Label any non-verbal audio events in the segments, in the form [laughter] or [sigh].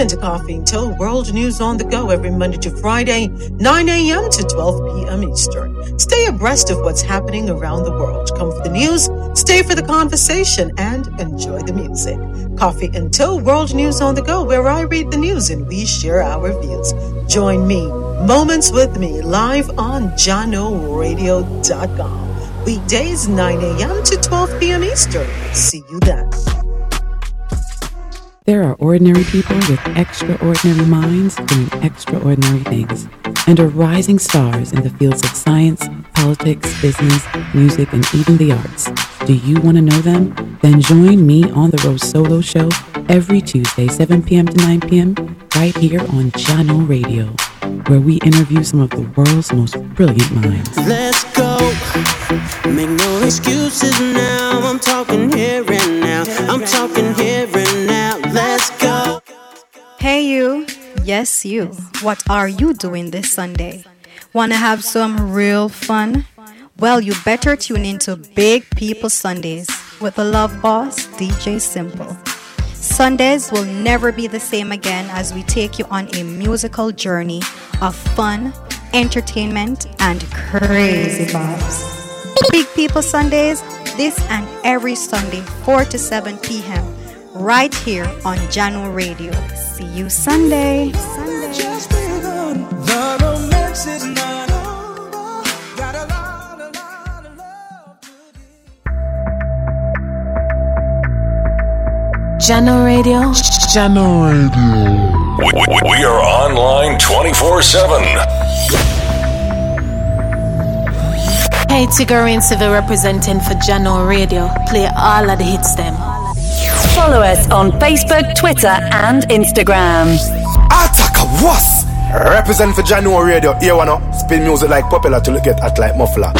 into Coffee Until World News on the Go every Monday to Friday, 9 a.m. to 12 p.m. Eastern. Stay abreast of what's happening around the world. Come for the news, stay for the conversation, and enjoy the music. Coffee Until World News on the Go, where I read the news and we share our views. Join me, Moments with Me, live on JahknoRadio.com. Weekdays 9 a.m. to 12 p.m. Eastern. See you then. There are ordinary people with extraordinary minds doing extraordinary things and are rising stars in the fields of science, politics, business, music, and even the arts. Do you want to know them? Then join me on The Rose Solo Show every Tuesday, 7 p.m. to 9 p.m., right here on Jahkno Radio, where we interview some of the world's most brilliant minds. Let's go. Make no excuses now. I'm talking here and now. Hey, you. Yes, you. What are you doing this Sunday? Want to have some real fun? Well, you better tune into Big People Sundays with the love boss, DJ Simple. Sundays will never be the same again as we take you on a musical journey of fun, entertainment, and crazy vibes. Big People Sundays, this and every Sunday, 4 to 7 p.m., right here on Jahkno Radio. See you Sunday. Sunday. Jahkno Radio. Jahkno Radio. We, we, we are online 24 7. Hey, Tigarin Civil representing for Jahkno Radio. Play all of the hits them. Follow us on Facebook, Twitter, and Instagram. Ataka was represent for Jahkno Radio. Here one up, spin music like popular till it get at like muffler.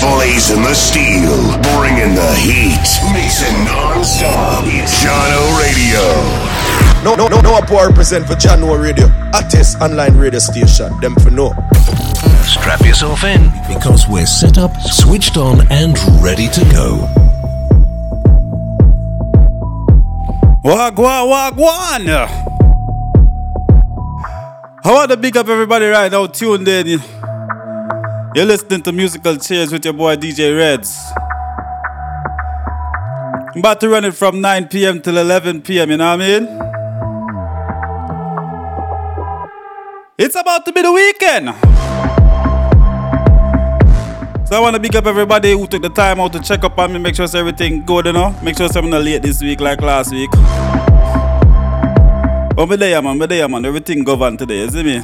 Blazing the steel, bringing the heat, mixing non-stop. It's Jahkno Radio. No, no, no, no, I poor represent for Jahkno Radio. Artist online radio station. Them for no. Strap yourself in because we're set up, switched on, and ready to go. Wagwan, wagwan. I want to big up everybody right now tuned in. You're listening to Musical Cheers with your boy DJ Redz. I'm about to run it from 9 p.m. till 11 p.m., you know what I mean? It's about to be the weekend. So I want to big up everybody who took the time out to check up on me, make sure everything good, you know? Make sure I'm not late this week like last week. But me there, man, me there, man. Everything governed today, you see me?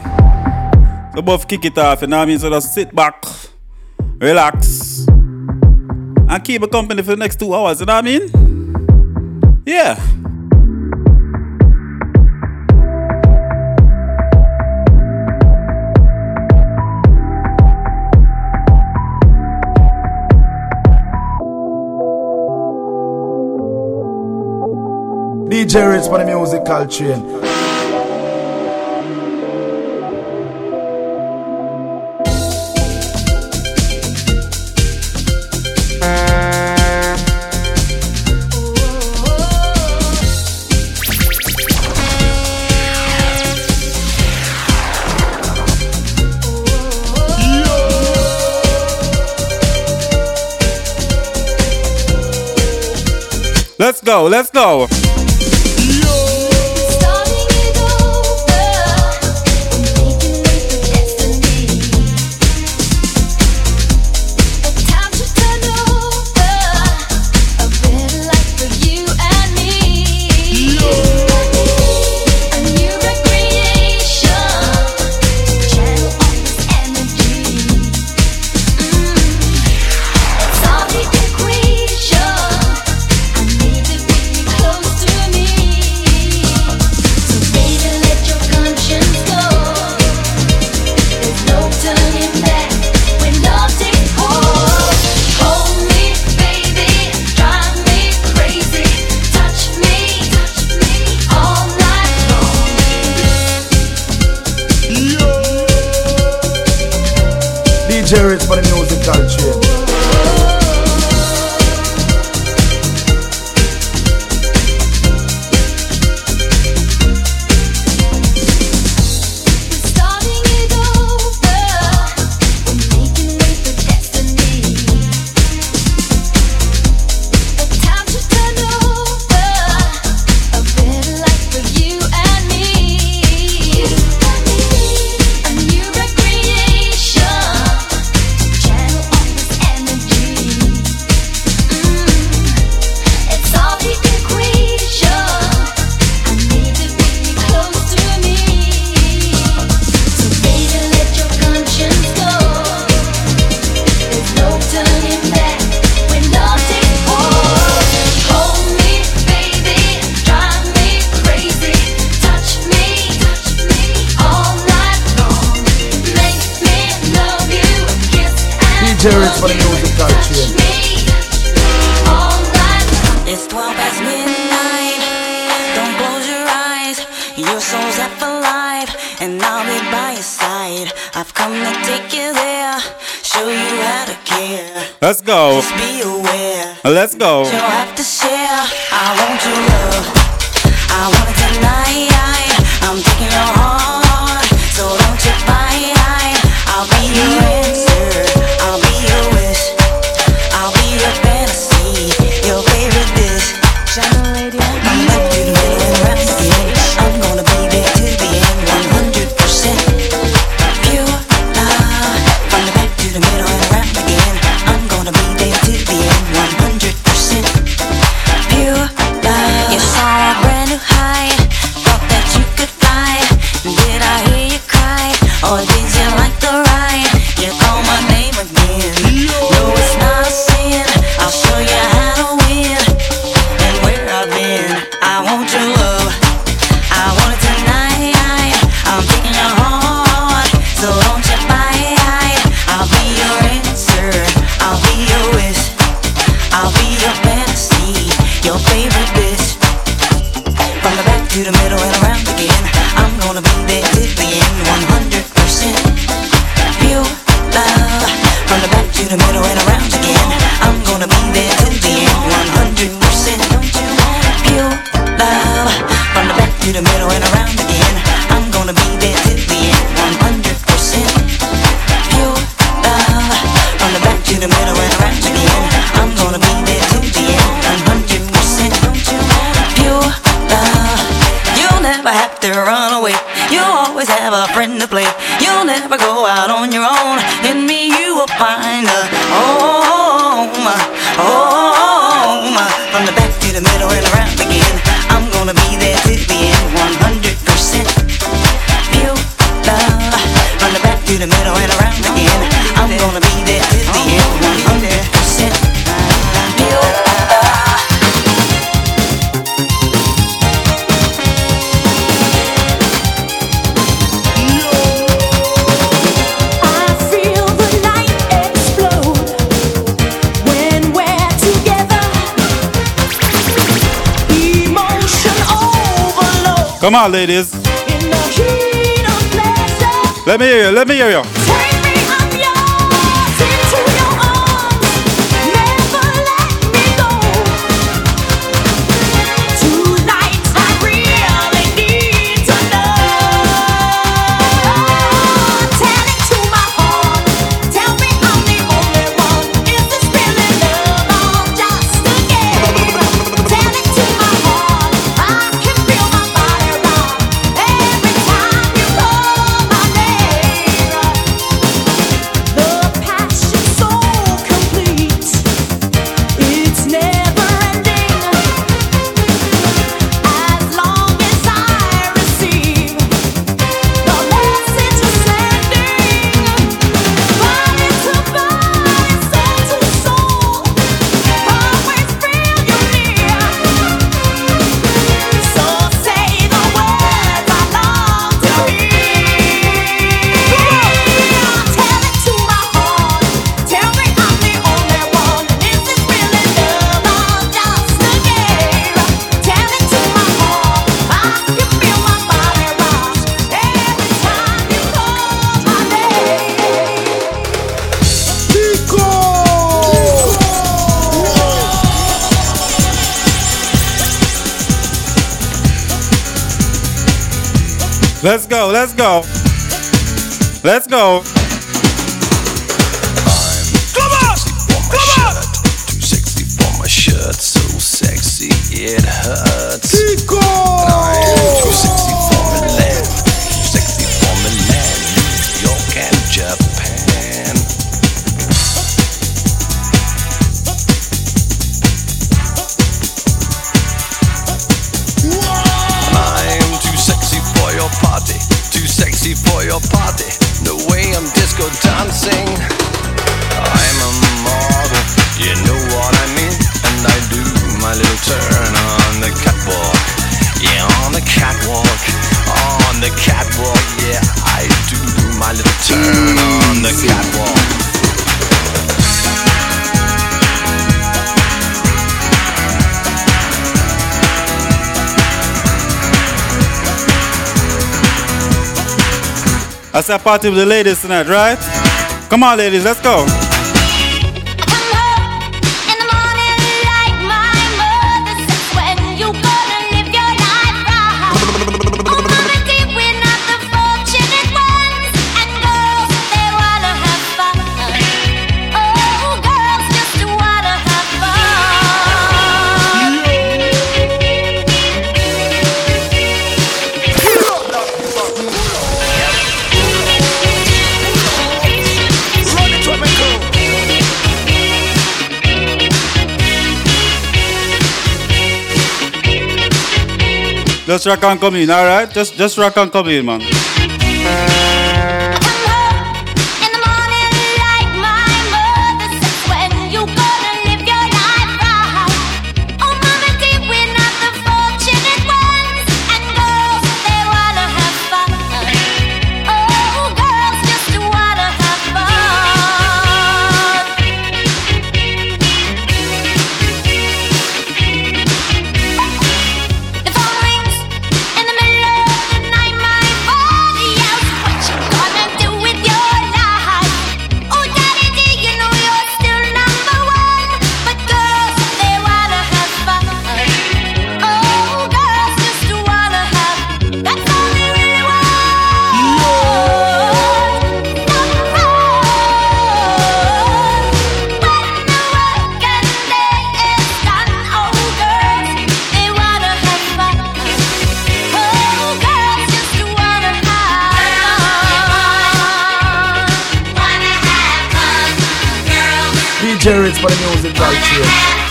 So both kick it off, you know what I mean? So just sit back, relax, and keep a company for the next two hours, you know what I mean? Yeah. DJ Rich for the musical. Let's go, let's go. always have a friend to play. You'll never go out on your own. Come on, ladies. Let me hear you. Let me hear you. Let's go. Rasta party with the ladies tonight, right? Come on, ladies, let's go. Just rock and come in, alright? Just just rock and come in, man. Cheers.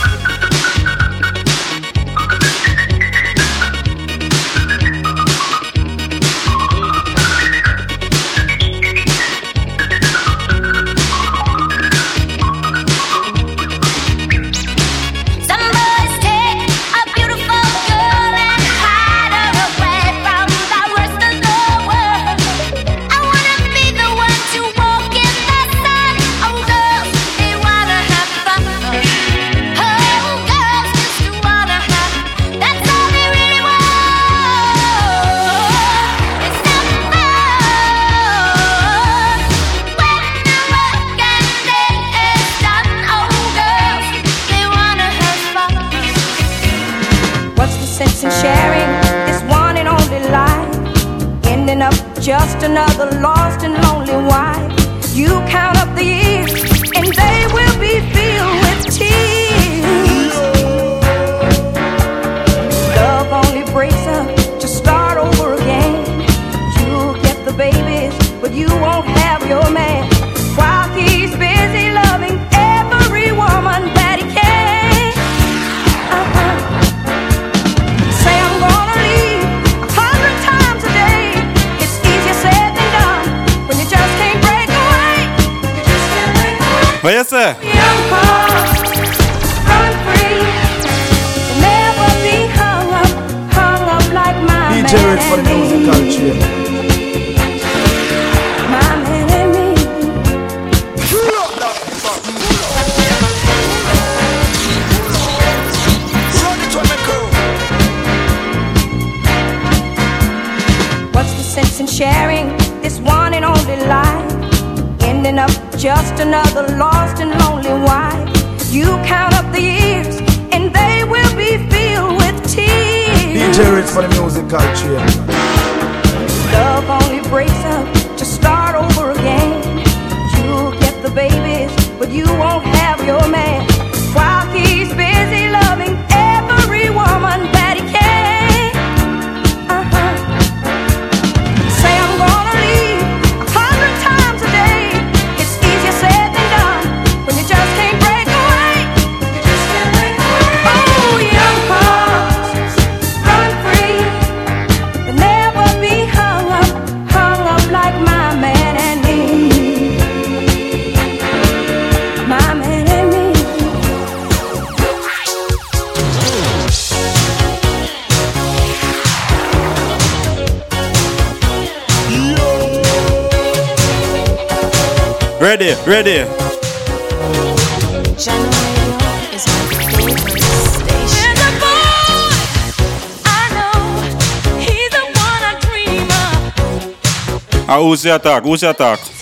ready, ready. Ah, who's the attack? Who's the attack?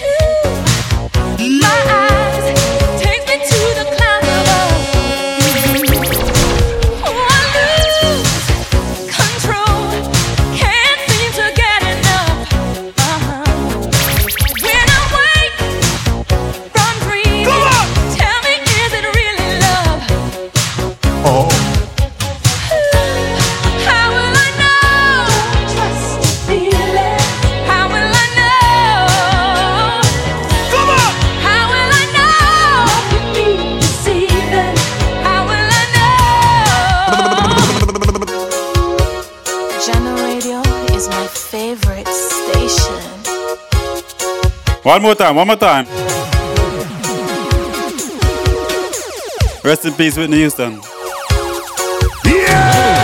One more time, one more time. Rest in peace, Whitney Houston. Yeah!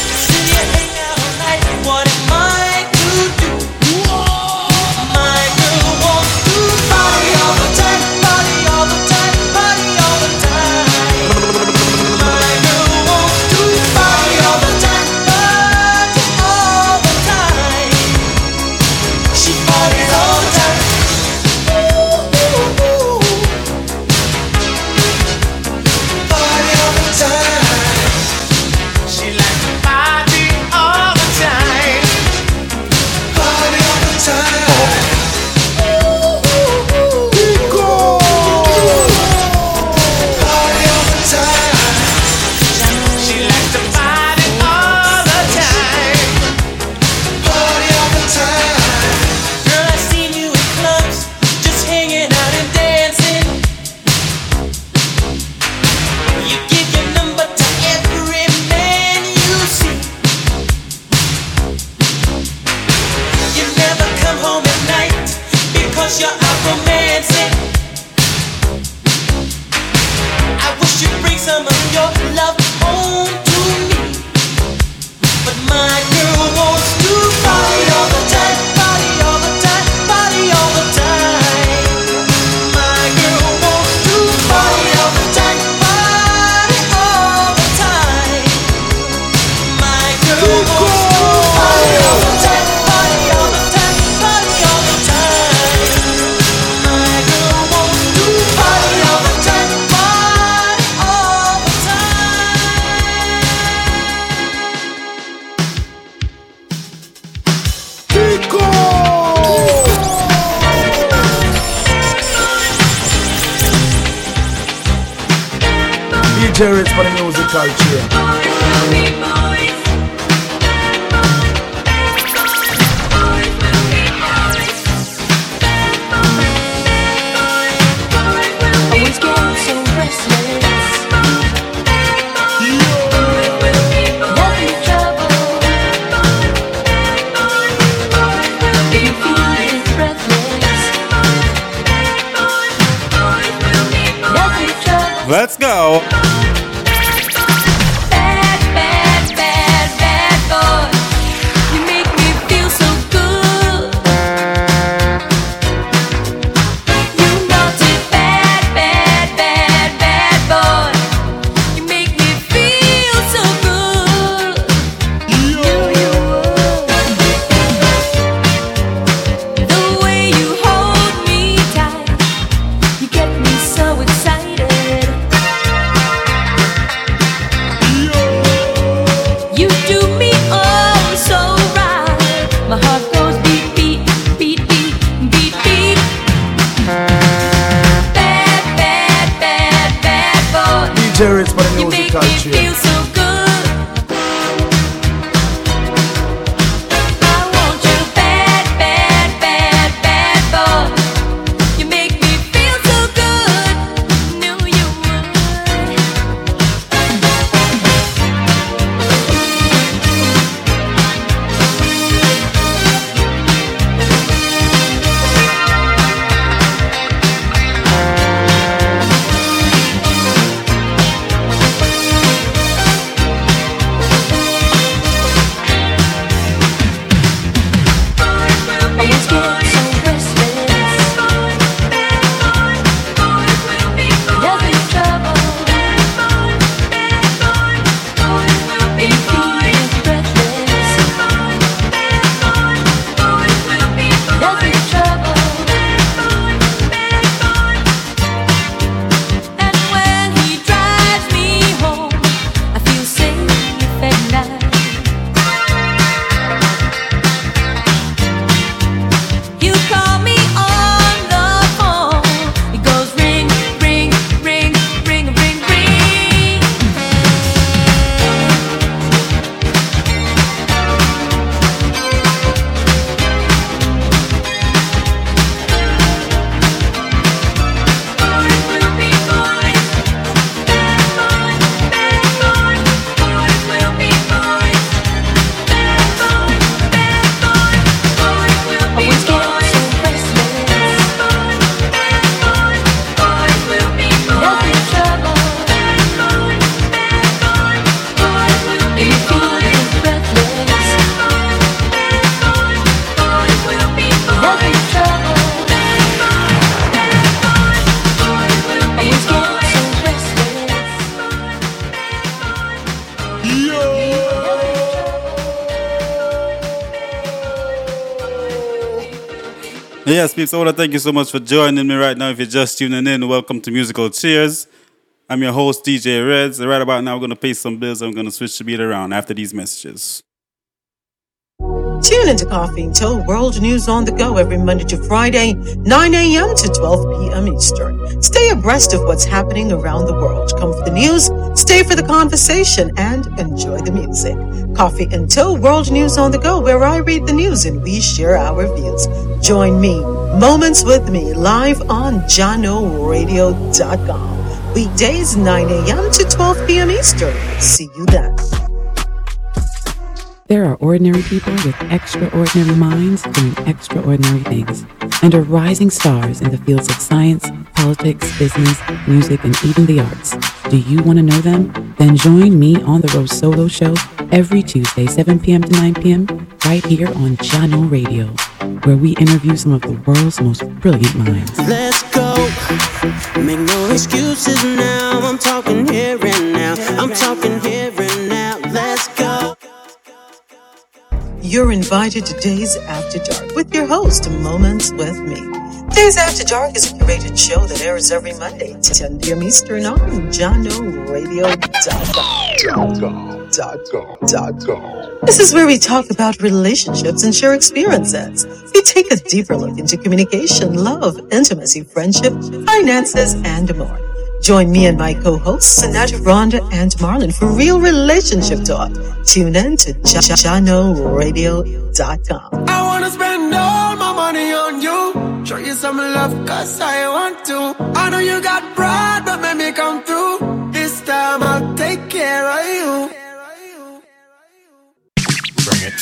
your apple man. Yes, peeps, I want to thank you so much for joining me right now. If you're just tuning in, welcome to Musical Cheers. I'm your host, DJ Reds. Right about now, we're going to pay some bills. I'm going to switch the beat around after these messages. Tune into Coffee and Toe World News on the Go every Monday to Friday, 9 a.m. to 12 p.m. Eastern. Stay abreast of what's happening around the world. Come for the news, stay for the conversation, and enjoy the music. Coffee and Toe World News on the Go, where I read the news and we share our views. Join me, Moments with Me, live on JanoRadio.com. Weekdays, 9 a.m. to 12 p.m. Eastern. See you then. There are ordinary people with extraordinary minds doing extraordinary things and are rising stars in the fields of science, politics, business, music, and even the arts. Do you want to know them? Then join me on the Rose Solo Show every Tuesday, 7 p.m. to 9 p.m., right here on Channel Radio, where we interview some of the world's most brilliant minds. Let's go. Make no excuses now. I'm talking here and now. I'm talking here You're invited to Days After Dark with your host, Moments with Me. Days After Dark is a curated show that airs every Monday to 10 p.m. Eastern on JanoRadio.com. This is where we talk about relationships and share experiences. We take a deeper look into communication, love, intimacy, friendship, finances, and more. Join me and my co-hosts, Annette, Rhonda, and Marlon for real relationship talk. Tune in to JanoRadio.com. I wanna spend all my money on you. Show you some love, cause I want to. I know you got pride, but let me come through. This time I'll take care of you. Bring it.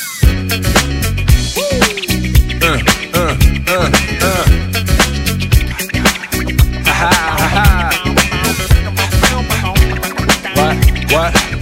Uh, uh, uh,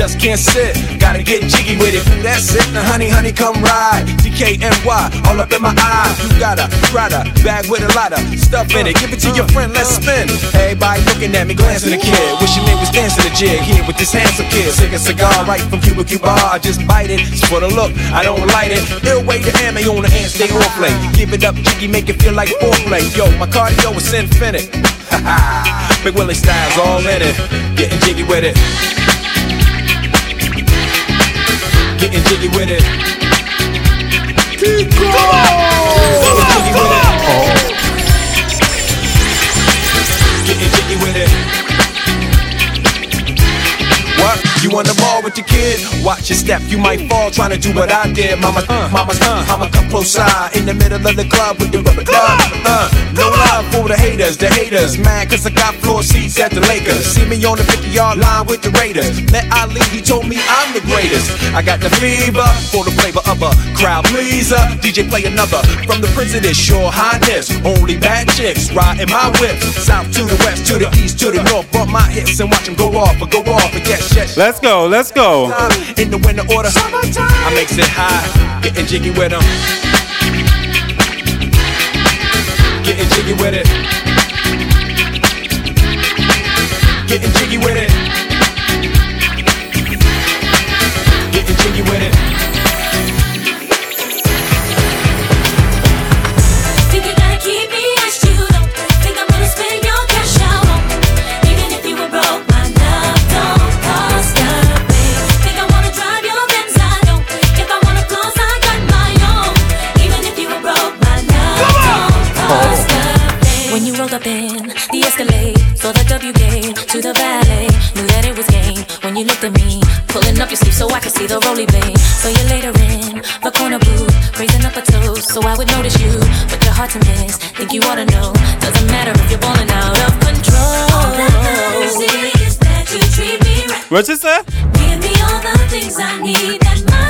Just can't sit, gotta get jiggy with it. That's it, now honey, honey, come ride. DKNY, all up in my eye. You got a Prada bag with a lot of stuff in it. Give it to your friend, let's spin. Everybody looking at me, glancing at kid. Wishing they was dancing the jig here with this handsome kid. Sick a cigar right from Cuba Cuba. I just bite it. It's for the look, I don't light it. Ill way to ammo on the hand, stay on play. Give it up, jiggy, make it feel like foreplay. Yo, my cardio is infinite. Ha [laughs] ha. Big Willie styles all in it. Getting jiggy with it. Getting jiggy with it. Kiko! Getting jiggy with it. Getting jiggy with it. What? You on the ball with your kid? Watch your step, you might fall trying to do what I did. Mama, uh, mama, uh, mama, come close side in the middle of the club with the rubber dub. Uh, no love for the haters, the haters, man, cause I got floor seats at the Lakers. See me on the 50 yard line with the Raiders. Met Ali, he told me I'm the greatest. I got the fever for the flavor of a crowd pleaser. DJ play another from the Prince of this, your highness. Only bad chicks riding my whip. South to the west, to the east, to the north. Bump my hips and watch them go off, or go off, and yes, yes. Let's go, let's go. In the winter order, I makes it high, getting jiggy with them. Getting jiggy with it. Getting jiggy with it. Getting jiggy with it. The valet, knew that it was game. When you looked at me, pulling up your sleeve so I could see the roly blade. So you later in the corner booth, raising up a toast so I would notice you, but you're hard to miss. Think you ought to know, doesn't matter if you're balling out of control. All that matters is that you treat me right. What you say? Give me all the things I need that money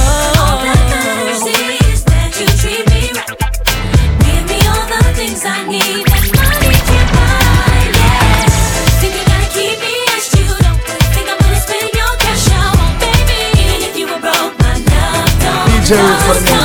Don't DJ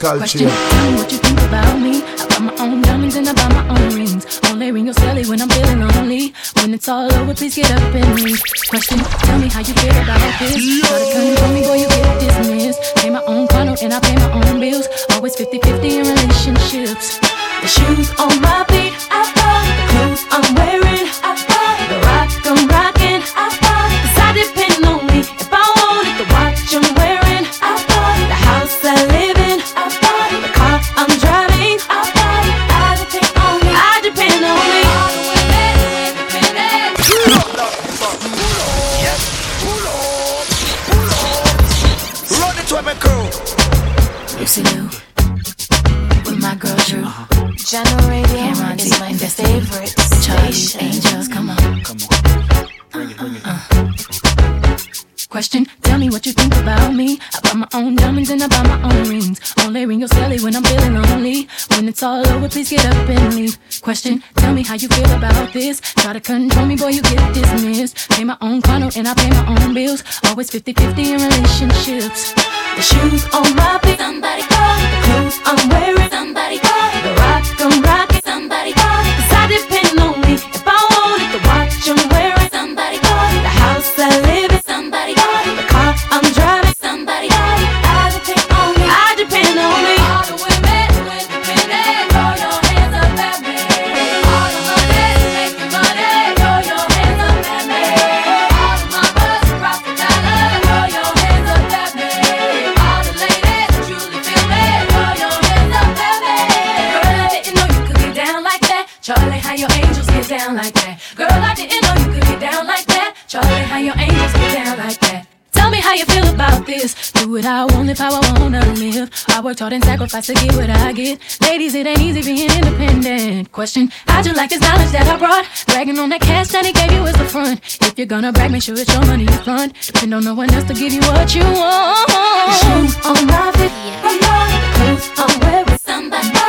for please get up and leave. Question, tell me how you feel about this. Try to control me, boy, you get dismissed. Pay my own condo and I pay my own bills. Always 50-50 in relationships. The shoes on my feet, somebody call. The clothes I'm wearing, somebody call. The rock what I want, live how I wanna live. I worked hard and sacrificed to get what I get. Ladies, it ain't easy being independent. Question, how'd you like this knowledge that I brought? Bragging on that cash that he gave you is the front. If you're gonna brag, make sure it's your money you front. Depend on no one else to give you what you want. Shoes on my feet, I buy. The clothes I'm wearing, somebody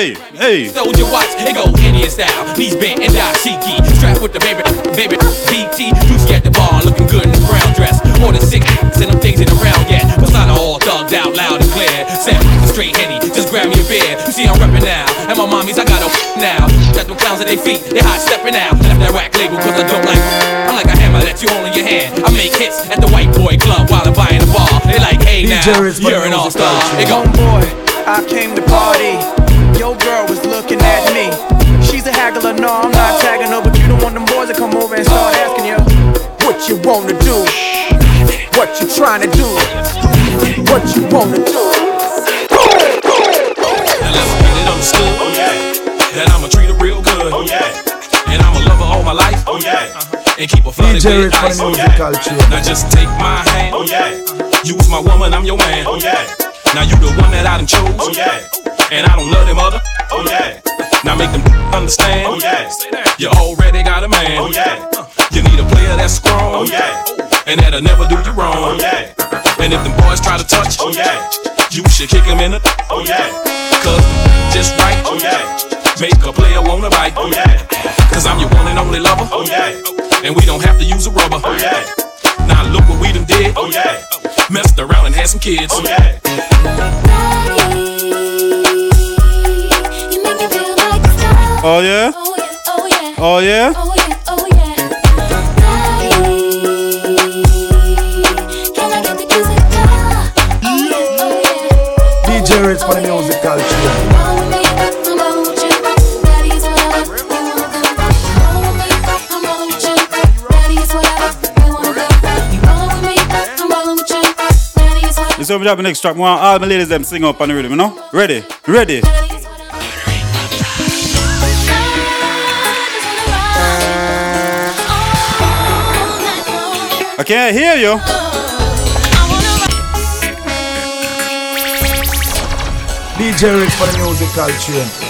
Hey, hey. Stole your watch, it go Indian style. Knees bent and dashiki. Strapped with the baby, baby, BT. Juicy at the bar, looking good in the brown dress. More than six, and them things ain't around yet. Persona all thugged out, loud and clear. Sam, straight henny, just grab me a beer. You see, I'm reppin' now. And my mommies, I got a now. Got them clowns at their feet, they high stepping out. Left that rack label, cause I don't like. I'm like a hammer that you hold in your hand. I make hits at the white boy club while I'm buying the bar. They like, hey now, you're an all star. It go. Homeboy, I came to party. Your girl looking at me. She's a haggler, no, I'm not tagging her, but you don't want them boys to come over and start asking you what you wanna do, what you trying to do, what you wanna do. Now let's get it understood. Oh yeah. That I'ma treat her real good. Oh yeah. And I'ma love oh, and keep a flooded DJ with for ice. the musical tune. Now just take my hand. Oh yeah. You was my woman, I'm your man. Oh yeah. Now you the one that I done chose. Oh yeah. And I don't love them other. Oh yeah. Now make them understand. Oh yeah. You already got a man. Oh yeah. You need a player that's strong. Oh yeah. And that'll never do you wrong. Oh yeah. And if them boys try to touch. Oh yeah. You should kick them in the. Oh yeah. Cause just right. Oh yeah. Make a player wanna bite. Oh yeah. Cause I'm your one and only lover. Oh yeah. And we don't have to use a rubber. Oh yeah. Now look what we done did. Oh yeah. Messed around and had some kids. Oh yeah. Oh yeah? Oh yeah? Oh yeah. Oh, DJ Rich for the musical tune. You see me drop the next track. I want all my ladies them sing up on the rhythm, you know? Ready? Ready? Can't hear you. DJ Rich for the musical tune.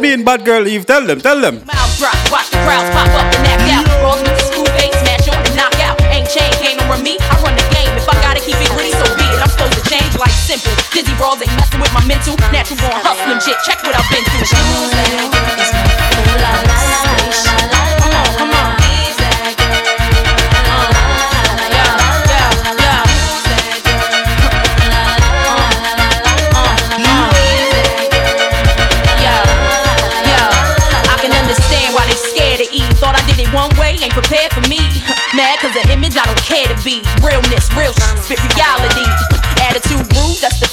Gang, you being bad girl, Eve? Tell them, tell them. Mouth drop, watch the crowds pop up and act out. Brawls with the screw face, smash on and knock out. Ain't chain game over me, I run the game. If I gotta keep it gritty, so be it. I'm supposed to change like simple. Dizzy brawls ain't messing with my mental. Natural born hustling shit, check what I've been through. The image I don't care to be. Realness, real shit, reality. Attitude rude, that's the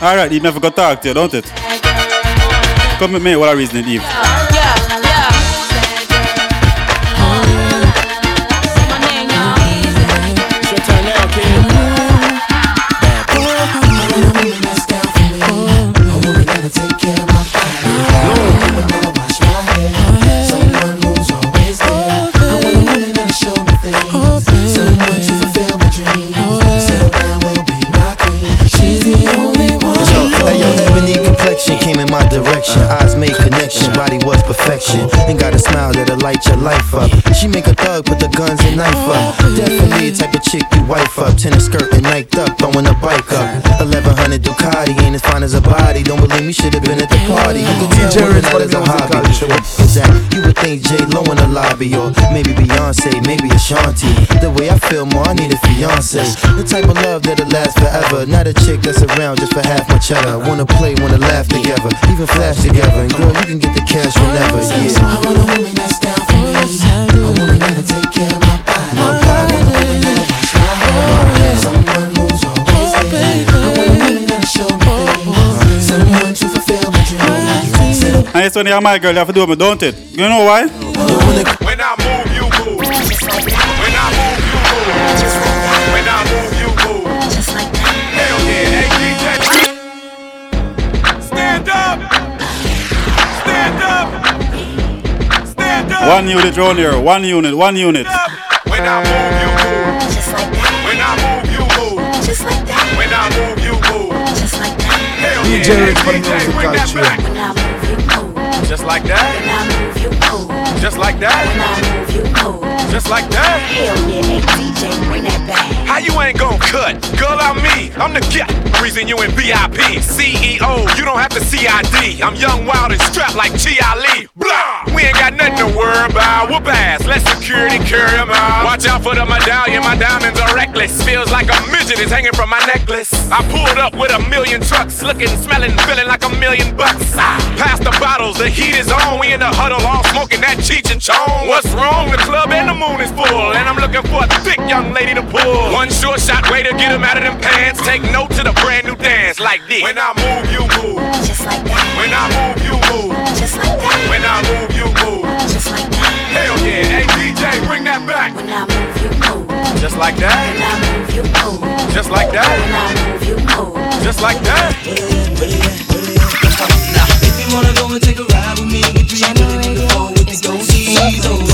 All right, Eve, never got talk to you, don't it? Come with me, what are reasoning, Eve? Made connection, body was perfection. And got a smile that'll light your life up. She make a thug put the guns and knife up. Definitely the type of chick you wife up. Tennis skirt and niked up, throwing a bike up. 1100 Ducati ain't as fine as a body. Don't believe me, should've been at the party. You can tell women that is a hobby. Exact. You would think J Lo in the lobby, or maybe Beyonce, maybe Ashanti. The way I feel more, I need a fiance. The type of love that'll last forever. Not a chick that's around just for half my cheddar. Wanna play, wanna laugh together, even flash together. And girl, you can get the cash whenever. And it's when you're my girl, you have to do it, don't it? You know why? When I move, you move. When I move, you move. One unit round here, one unit, one unit. When I move, you move. Just like that. When I move, you move. Just like that. When I move, you move. Hell yeah, DJ Rich for the hey DJ, music bring that culture. back. Just like that. Just like that. Just like that. Hell yeah, DJ, bring that back. How you ain't gon' cut? Girl, I'm me. I'm the guy. Reason you in VIP. CEO, you don't have to CID. I'm young, wild, and strapped like G. Ali. Blah! We ain't got nothing to worry about. Whoop ass. Let security carry carry 'em out. Watch out for the medallion. My diamonds are reckless. Feels like a midget is hanging from my necklace. I pulled up with a million trucks. Looking, smelling, feeling like a million bucks. Ah, Pass the bottles. The heat is on. We in the huddle all smoking that Cheech and Chong. What's wrong? The club and the moon is full. And I'm looking for a thick young lady to pull. One short shot way to get 'em out of them pants. Take note to the brand new dance like this. When I move, you move. Just like that. When I move, you move. Just like that. When I move, you move. Just like that. Hell yeah. Hey DJ, bring that back. When I move, you move. Just like that. When I move, you move. Just like that. When I move, you move. Just like that. If you wanna go and take a ride with me, we three willing in the four with the goatees.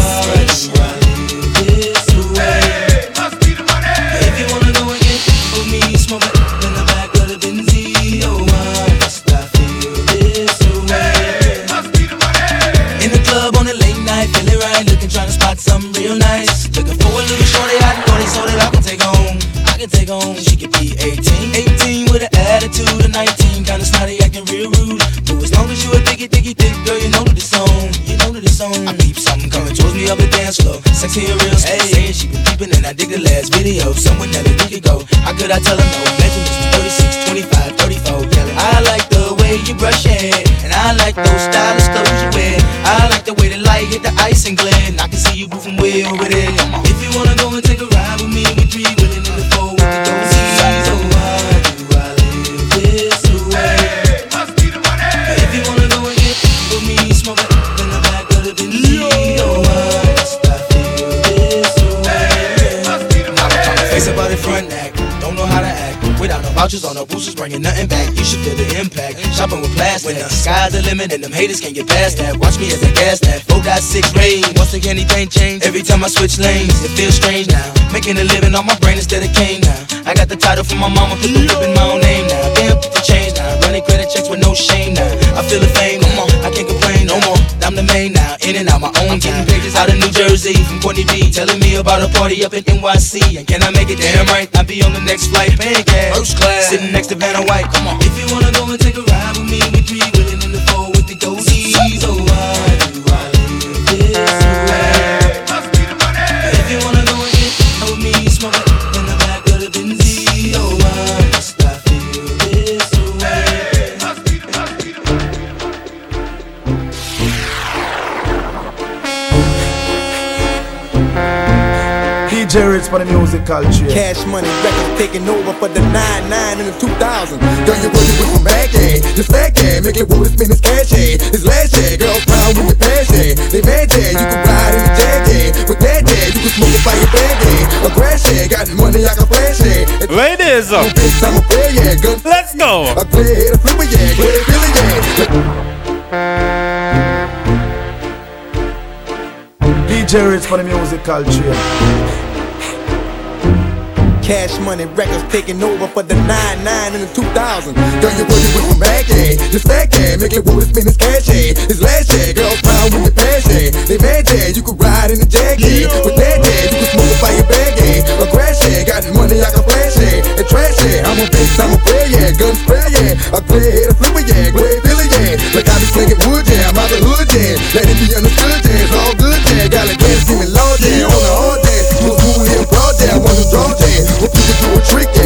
The sky's the limit and them haters can't get past that. Watch me as I gas that. 4.6 range. Once again, anything change. Every time I switch lanes, it feels strange now. Making a living on my brain instead of cane now. I got the title from my mama, put the whip in my own name now. Damn, put the change now. Running credit checks with no shame now. I feel the fame, come on. I can't complain no more. I'm the main in and out my own time. Pages out of New Jersey from Courtney B, telling me about a party up in NYC. And can I make it damn right? I'll be on the next flight, paying cash, first class, sitting next to Vanna White. Come on, if you wanna go and take a ride with me, we three DJ for the music culture. Cash money records taking over for the 9-9 in the 2000. Girl, you really with some back yeah. This back yeah, make it wood, spin this cash yeah. This last yeah, girl proud with the past yeah. They mad yeah, you can ride in the jag yeah. With that yeah, you can smoke it by your bag yeah. A grass yeah, got money I can flash yeah. Ladies, I'm a player yeah, gun. Let's go. A clear head, a flipper yeah, clear Billy yeah. DJ Rich for the music culture. Cash money records taking over for the 99 in the 2000. Girl, you working with some bag, yeah. This fat yeah. Make it wood, spin this cash, yeah. It's last year, girls proud with your pass, yeah. They mad, yeah. You can ride in the yeah. With that, yeah. You can smoke a fire bag, yeah. A grass, yeah. Got money, I can flash, yeah. And trash, yeah. I'm a bitch, I'm a player, yeah. Gun spray, yeah. A clear head, a flipper, yeah. Glad Billy, yeah. Like I be slinging wood, yeah. I'm out the hood, yeah. Let it be understood, yeah. It's all good, yeah. Got a gas, see me low, yeah. On the hard, yeah. Was moving here broad, yeah. I want to draw, yeah. Hope you can do a trick,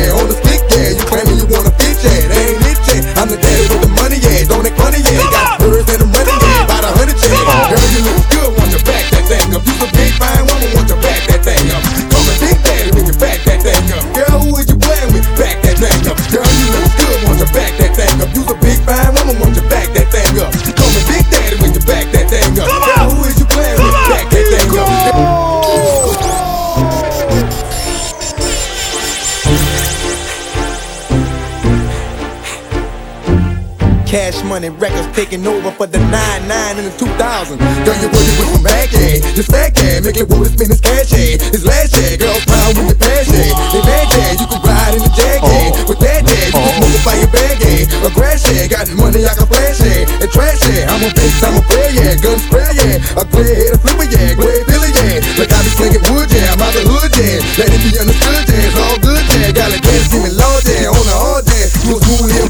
100 records taking over for the '99 9 in the 2000. Girl, you working with some rag, yeah. This fat cat, make it wood, spin this cash, yeah. It's last, yeah. Girl, proud with the past, yeah. They bad, yeah. You can ride in the jag, yeah. With that, yeah. You can multiply your bag, yeah. A grass, yeah. Got money, I can flash, yeah. And trash, yeah. I'm a bitch, I'm a player, yeah. Gun spray, yeah. A clear head, a flipper, yeah. Glad Billy, yeah. Like I be slinging wood, yeah. I'm out the hood, yeah. Let it be understood, yeah. It's all good, yeah. Got a dance, give me low, yeah. On the hard, yeah. You a cool, yeah.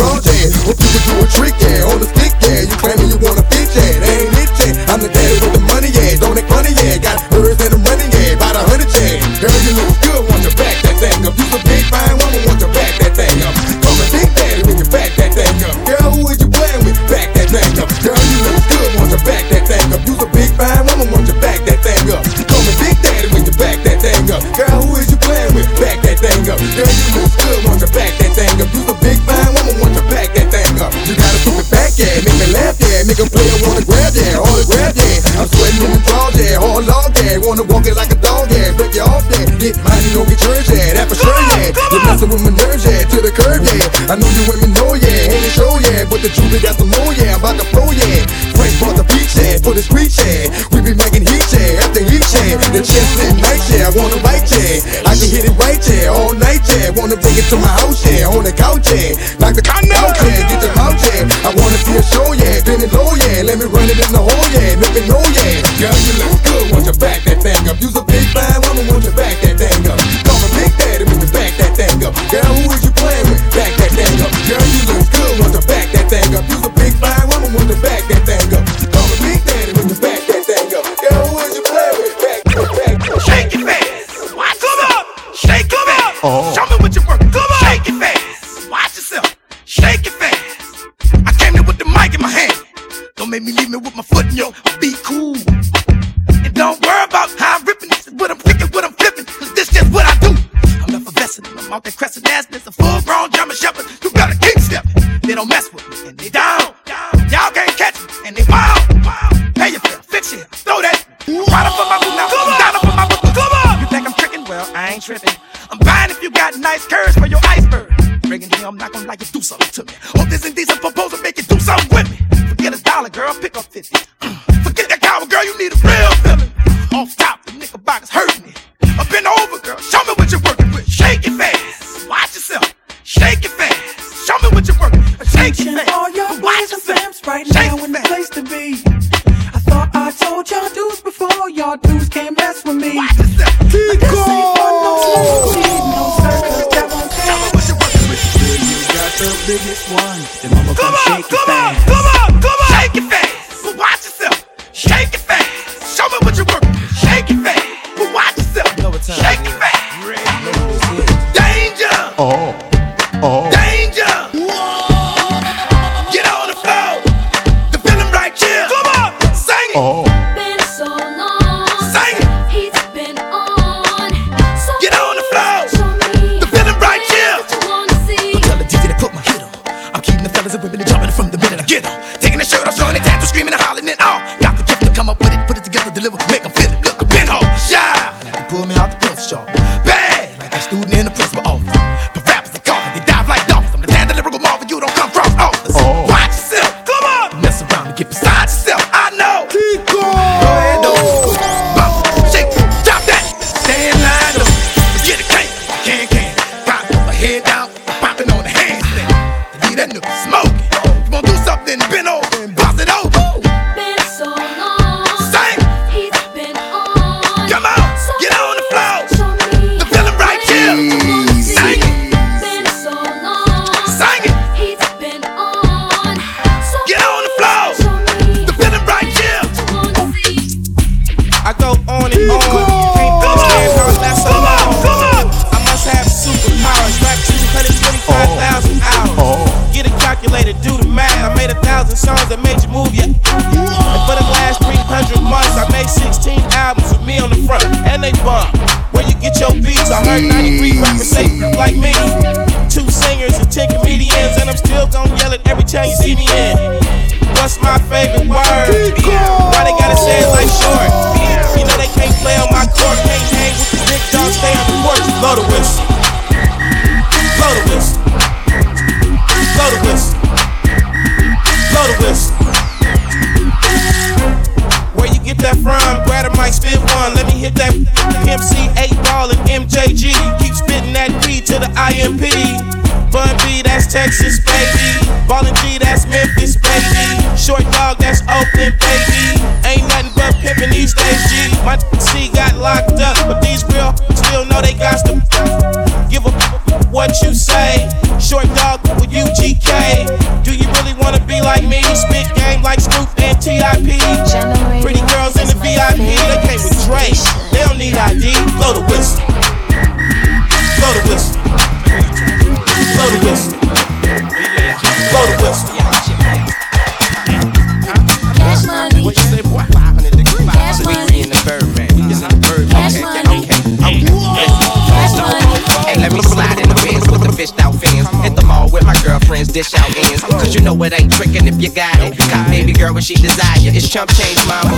Draw, yeah. Hope you can do a trick, yeah. On the stick, yeah. Player wanna grab, yeah. Autograph, yeah. I'm sweating in the draw, yeah. Hard log, yeah. Wanna walk it like a dog, yeah. Break you off, yeah. Get mine, you don't get yours, yeah. That for sure, yeah. You're messing with my nerves, yeah. To the curb, yeah. I know you women know, yeah. Ain't it show, yeah. But the truth, got some more, yeah. I'm about to flow, yeah. Frank brought the beach, yeah. For the street, yeah. We be making heat, yeah. After heat, yeah. The chest at night, yeah. I wanna bite, yeah. I can hit it right, yeah. All night, yeah. Wanna bring it to my house, yeah. On the couch, yeah. Like the couch, yeah. Get the mouth, yeah. I wanna see a show, yeah. Bend it low, yeah. Let me run it in the hole, yeah. Make me know, yeah. Girl, you look good. Want you back that thing up. You's a big fine woman. Want you back that thing up. Call me Big Daddy when you back that thing up. Girl, who she desire. It's chump change, mama.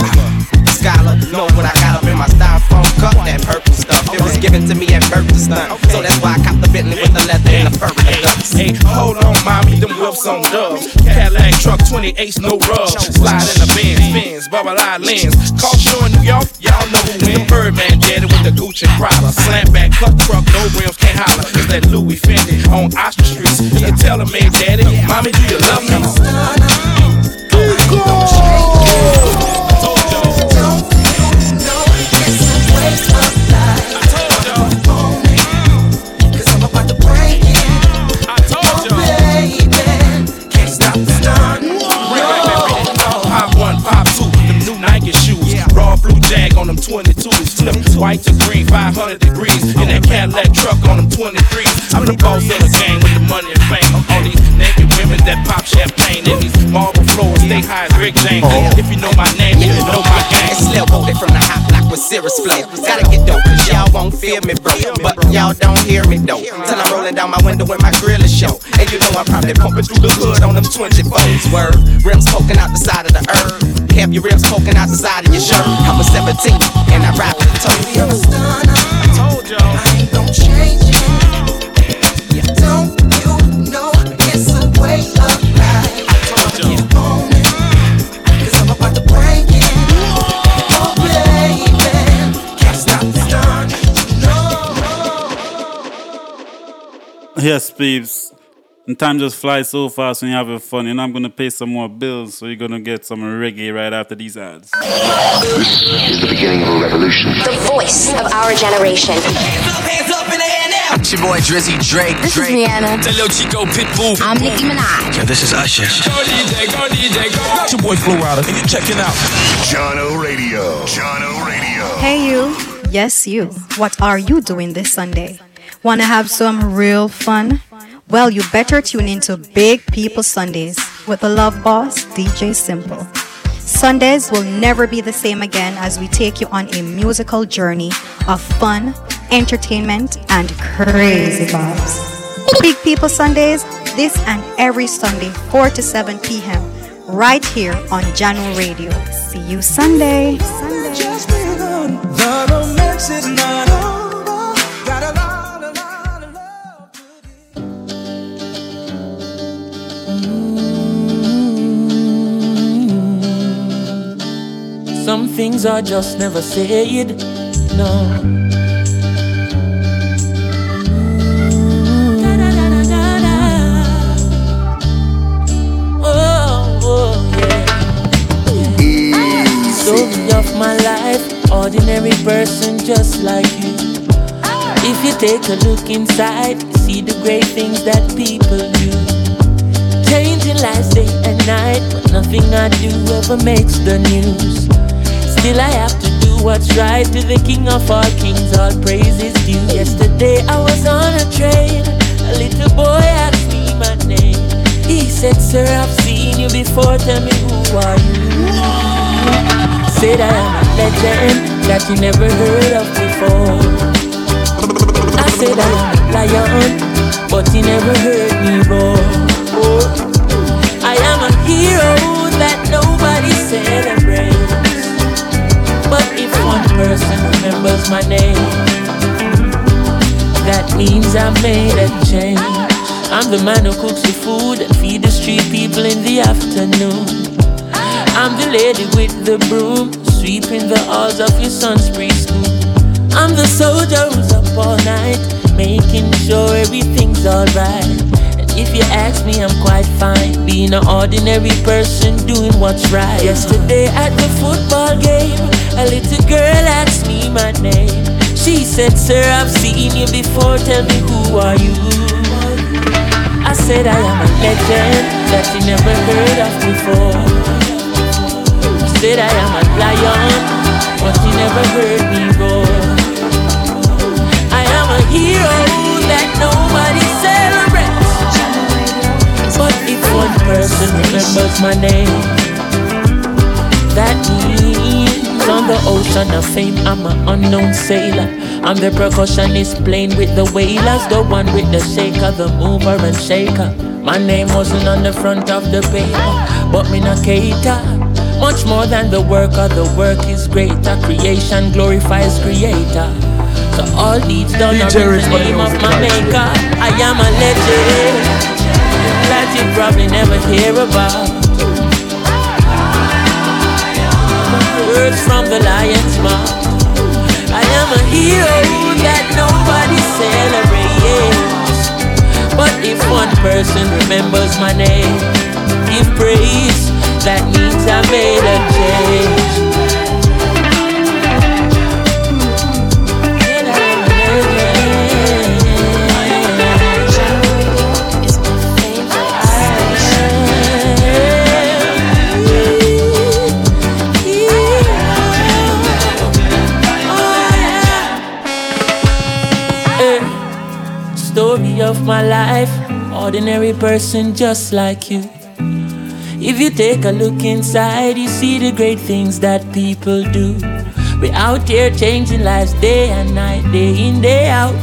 Scholar, know what I got up in my styrofoam cup. That purple stuff. It was given to me at birth to stunt. So that's why I copped the Bentley with the leather and the fur and the ducks. Hey, hold on, mommy, them whips on dubs. Cadillac truck 28, no rub. Slide in the Benz, Benz, bubble eye lens. Call show in New York, y'all know who win. Birdman daddy with the Gucci Prada. Slam back, cut truck, no rims, can't holler. It's that Louis Fendi on Oster Streets. Can tell him, man, daddy, Rick If you know my name, you know my gang. It's Lil Boldy from the hot block with serious flow. Gotta get dope, cause y'all won't feel me, bro. But y'all don't hear me, though. Till I'm rolling down my window when my grill is show. And you know I'm probably pumping through the hood on them 24s. Word, rims poking out the side of the earth. Have your ribs poking out the side of your shirt. I was 17 and I rap with the toe. Yes, peeps. And time just flies so fast when you're having fun. And I'm going to pay some more bills, so you're going to get some reggae right after these ads. This is the beginning of a revolution. The voice of our generation. It's your boy Drizzy Drake. This is Rihanna. It's Lil Chico Pitbull. I'm Nicki Minaj. Yo, this is Usher. Go DJ, go DJ, go. It's your boy Flo Rida, and you're checking out Jahkno Radio. Jahkno Radio. Hey, you. Yes, you. What are you doing this Sunday? Want to have some real fun? Well, you better tune into Big People Sundays with the Love Boss, DJ Simple. Sundays will never be the same again as we take you on a musical journey of fun, entertainment, and crazy vibes. Big People Sundays, this and every Sunday, 4 to 7 p.m., right here on Jahkno Radio. See you Sunday. The Some things are just never said. No. Mm. Oh, oh, yeah. Story of my life, ordinary person just like you. If you take a look inside, see the great things that people do. Changing lives day and night, but nothing I do ever makes the news. Still I have to do what's right to the King of all kings. All praise is due. Yesterday I was on a train. A little boy asked me my name. He said, Sir, I've seen you before. Tell me who are you? Said I am a legend that you never heard of before. I said I am a lion, but you never heard me roar. I am a hero that nobody celebrates. Person remembers my name, that means I made a change. I'm the man who cooks the food and feed the street people in the afternoon. I'm the lady with the broom, sweeping the halls of your son's preschool. I'm the soldier who's up all night, making sure everything's alright. If you ask me, I'm quite fine, being an ordinary person doing what's right. Yesterday at the football game, a little girl asked me my name. She said, Sir, I've seen you before, tell me who are you? I said I am a legend that you never heard of before. Said I am a lion, but you never heard me roar. I am a hero that nobody celebrates. One person remembers my name, that means on the ocean of fame, I'm an unknown sailor. I'm the percussionist playing with the whalers, the one with the shaker, the mover and shaker. My name wasn't on the front of the paper, but me not cater. Much more than the worker, the work is greater. Creation glorifies creator. So all deeds done are in the name of my maker. I am a legend you probably never hear about. Words from the lion's mouth. I am a hero that nobody celebrates. But if one person remembers my name, give praise. That means I made a change. Ordinary person just like you. If you take a look inside, you see the great things that people do. We're out here changing lives day and night, day in, day out.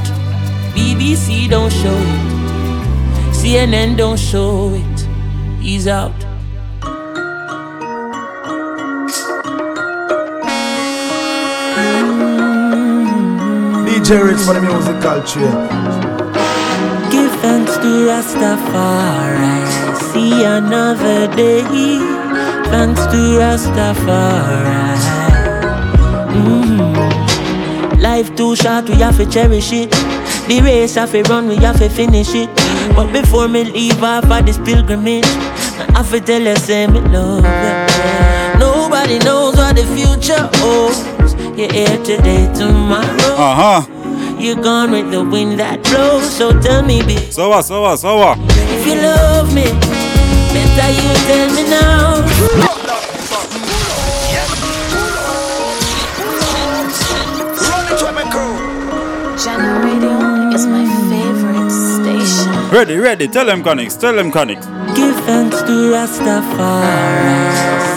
BBC don't show it, CNN don't show it. He's out. DJ Redz for the Musical Cheers. Thanks to Rastafari. See another day. Thanks to Rastafari. Mm. Life too short, we have to cherish it. The race have to run, we have to finish it. But before me leave off of this pilgrimage, I have to tell you, say me love. Nobody knows what the future holds. You're here today, tomorrow. Uh huh. You're gone with the wind that blows. So tell me, be So what, so what, so what? if you love me, better you tell me now. Jahkno Radio is my favorite station. Ready, ready. Tell them connects, tell them connects. Give thanks to Rastafari.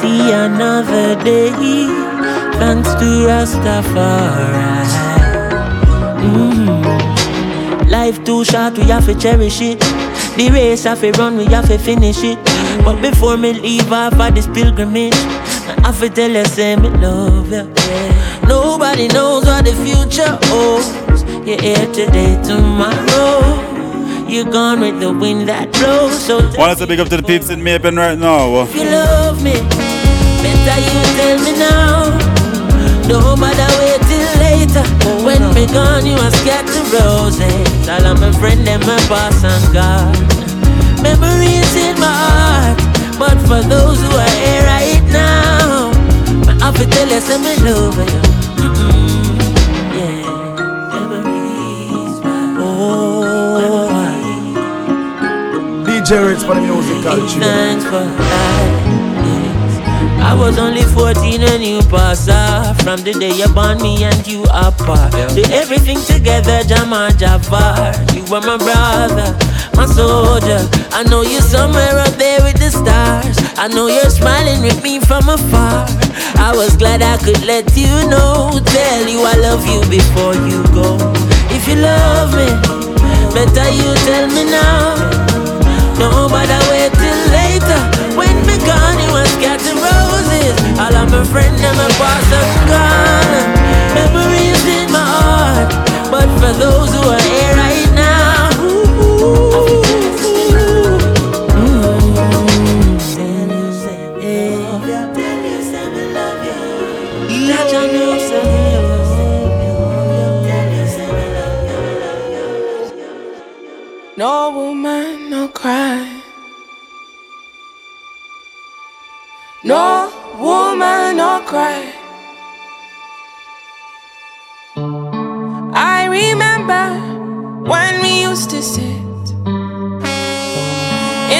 See another day. Thanks to Rastafari. Mm. Life too short, we have to cherish it. The race have to run, we have to finish it. But before me leave off of this pilgrimage, I have to tell you, say me love you. yeah. Nobody knows what the future holds. You're here today, tomorrow. You're gone with the wind that blows. So Want to big up to the peeps in Mapen right now. if you love me, better you tell me now. No matter wait later. When me gone, you must get the roses. All of my friend, them my boss and God. Memories in my heart, but for those who are here right now, I have to tell you, me love you. Mm-mm, yeah, memories. Oh, DJ Redz for the musical thanks for life. I was only 14 and you pass off. From the day you born me and you apart. Do everything together, Jama Jafar. You were my brother, my soldier. I know you're somewhere up there with the stars. I know you're smiling with me from afar. I was glad I could let you know. Tell you I love you before you go. If you love me, better you tell me now. No, but I was getting roses. All of my friends, them a pass and gone. Memories in my heart. But for those who are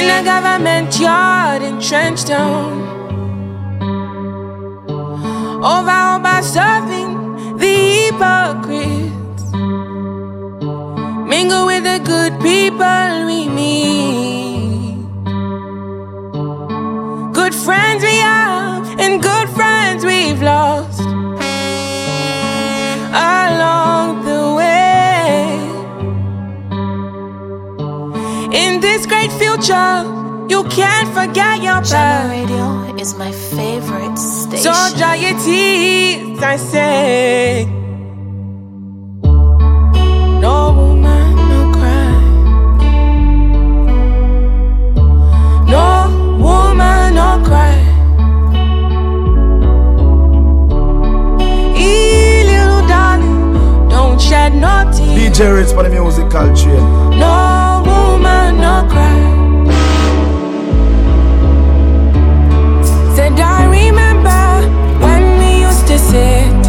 in the government yard in Trenchtown. Over, over serving the hypocrites. Mingle with the good people we meet. Good friends we have, and good friends we've lost future, you can't forget your past. Radio is my favorite station. So dry your tears, I say. No woman, no cry. No woman, no cry. Ee, little darling, don't shed no tears. DJ Redz for the Musical Cheers. No woman, no cry. I remember when we used to sit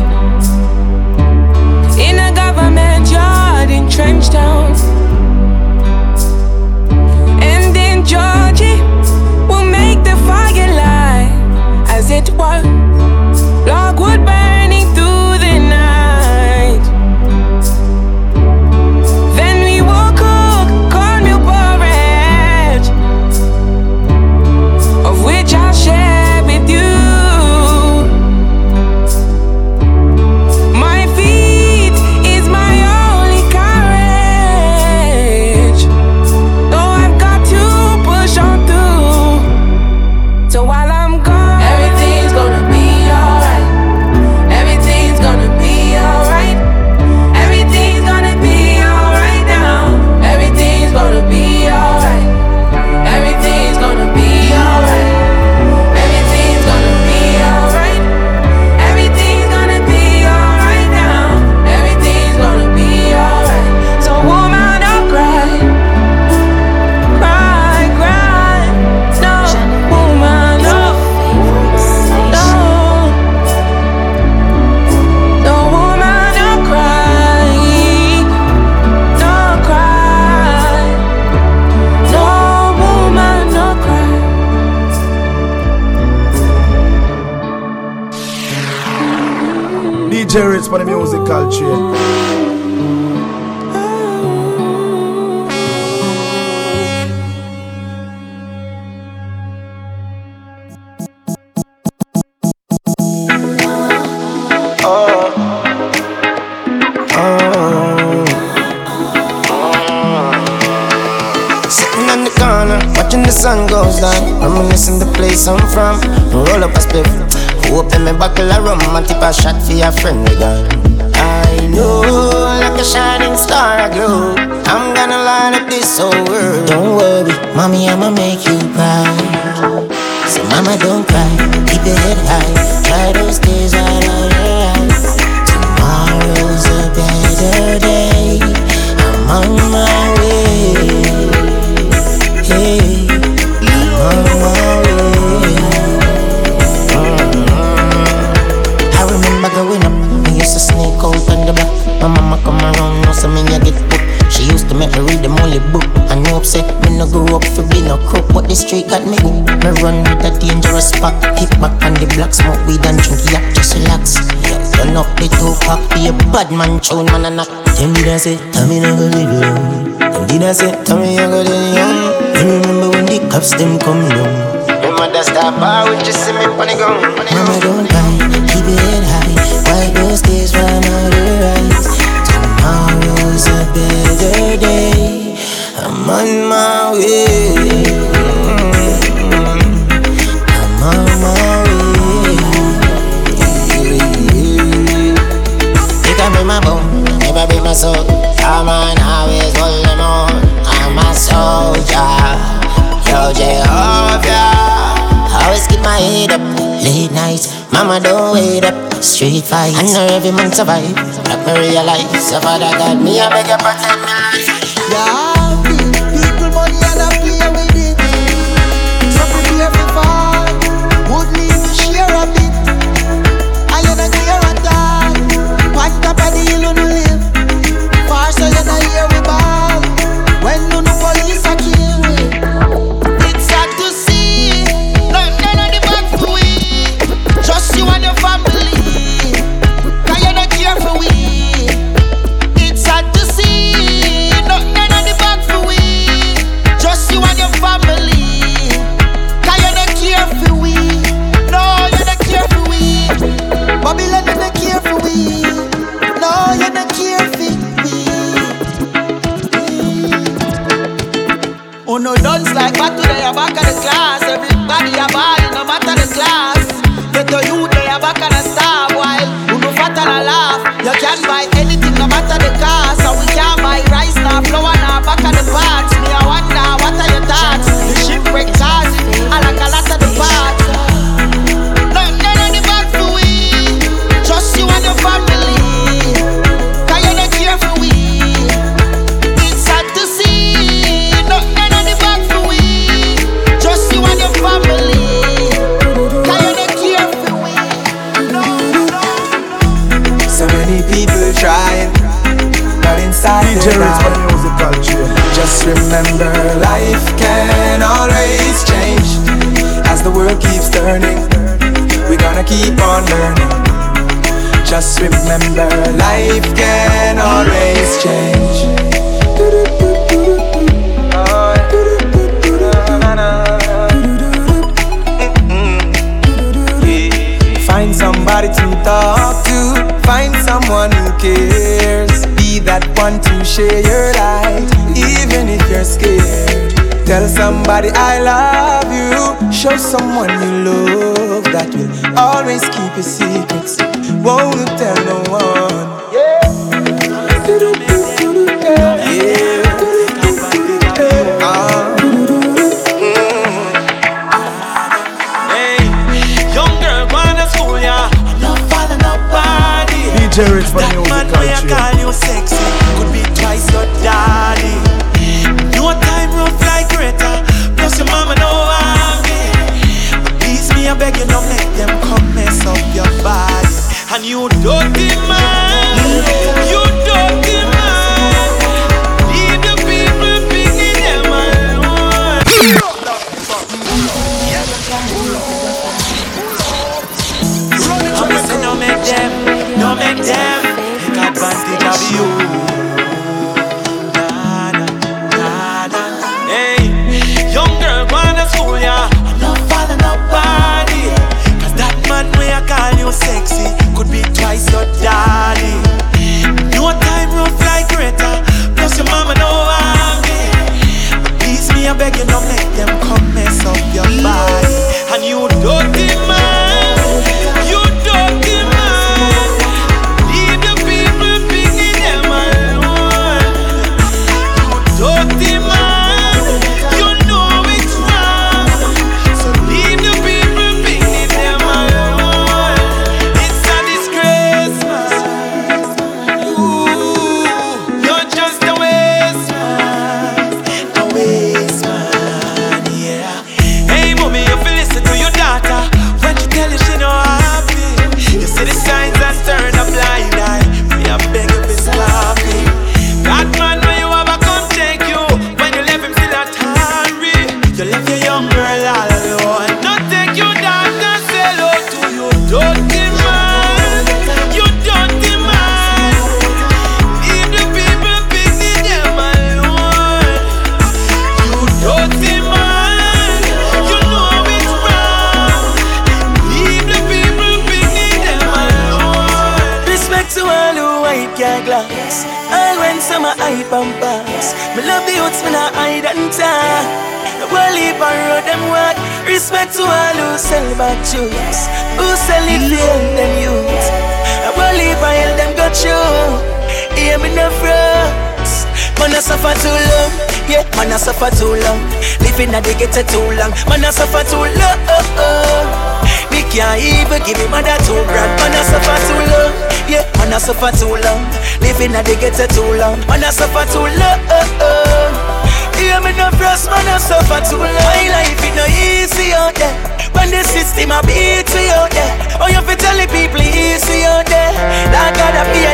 in a government yard in. And Georgie will make the as it was. Goes down. Reminiscing the place I'm from. Roll up a spliff. Open me buckle of rum and tip a shot for your friend again. I know, like a shining star I glow. I'm gonna light up this whole world. Don't worry, mommy, I'ma make you proud. So, mama, don't cry. Keep your head high. Try those days only book. I know upset, me no grow up for be no crook, but the the street got me hooked. Me run with a dangerous pack. Kick back on the block, smoke weed and drink yak, just relax. Yeah, turn up the two pack, be a bad man tune, man and knock. Them did I say, tell me no go live alone. Them did I say, tell me you go live young. You remember when the cops them come down. Remember that star ah, bar with you see me on the ground. Mama don't cry, I'm on my way. I'm on my way. You can be my bone, never be my soul. Come on, always hold them on. I'm a soldier. Yo, Jehovah. Always keep my head up. Late nights, mama don't wait up. Street fights, I know every man survive. Let me realize, so Father God, me I beg you protect me life. Yeah, remember, life can always change. Find somebody to talk to, find someone who cares. Be that one to share your light, even if you're scared. Tell somebody I love you, show someone you love that will always keep your secrets. Won't tell no one. Yeah. Ah. Hey, young girl, going to school, yeah. I'm not following nobody. DJ Redz for That music man where I culture. And you dirty man, you dirty man. Leave the people picking them alone. I'm say no make them, no make them take advantage of you. At the ghetto too long. Man, I suffer too long. Me can't even give me mother two grand. Man, I suffer too long. Yeah, man, I suffer too long. Living at the ghetto too long. Man, I suffer too long. Hear me no frost, man, I suffer too long. My life is no easy out there. When the system a beat we out there. Oh, you fi tell the people easy out there. God, I be a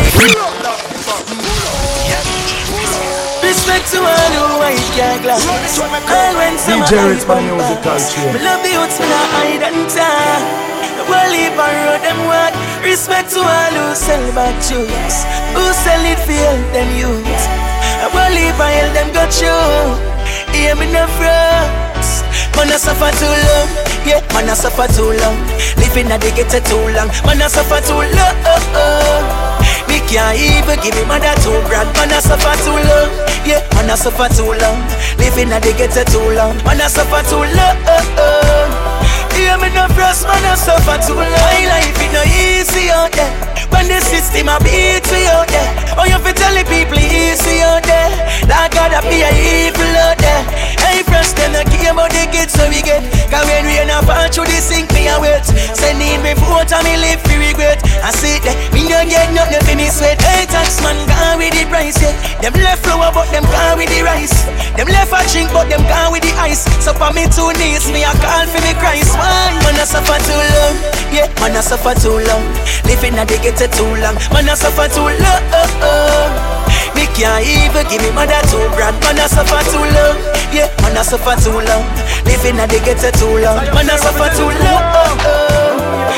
Respect to all who white can't glass. All when some DJ Redz, my Musical Cheers. Me love the youths, me not hide and talk. World leap and road them walk. Respect to all who sell back yes. Who sell it for help them youths. World leap and help them got you. Hear me no frost. Man, I suffer too long. Yeah, man, I suffer too long. Living at the ghetto too long. Man, I suffer too long. Oh, oh. Me can't even give me mother two grand. Man, I suffer too long. Yeah, man, I suffer too long. Living at the ghetto too long. Man, I suffer too long. Hear me no frost, man, I suffer too long. My life is no easy out there. When the system a beat we out there. Oh, you fi tell the people easy out there. Like I be a evil out there. Hey, friends, them care about the kids so we get. Cause when we not fall through the sink, me a wait. Sending me vote and me live for regret. I see that me don't get nothing for me sweat. Hey, tax man, gone with the price, yeah. Them left flour, but them gone with the rice. Them left a drink, but them gone with the ice. So for me two knees, me a call for me Christ. Why? Man, I suffer too long. Yeah, man, I suffer too long. Living at the ghetto too long. Man, I suffer too long. Oh, oh. Me can't even give me mother two grand. Man, I suffer too long. Yeah, man, I suffer too long. Living at the ghetto too long. Man, I suffer too long.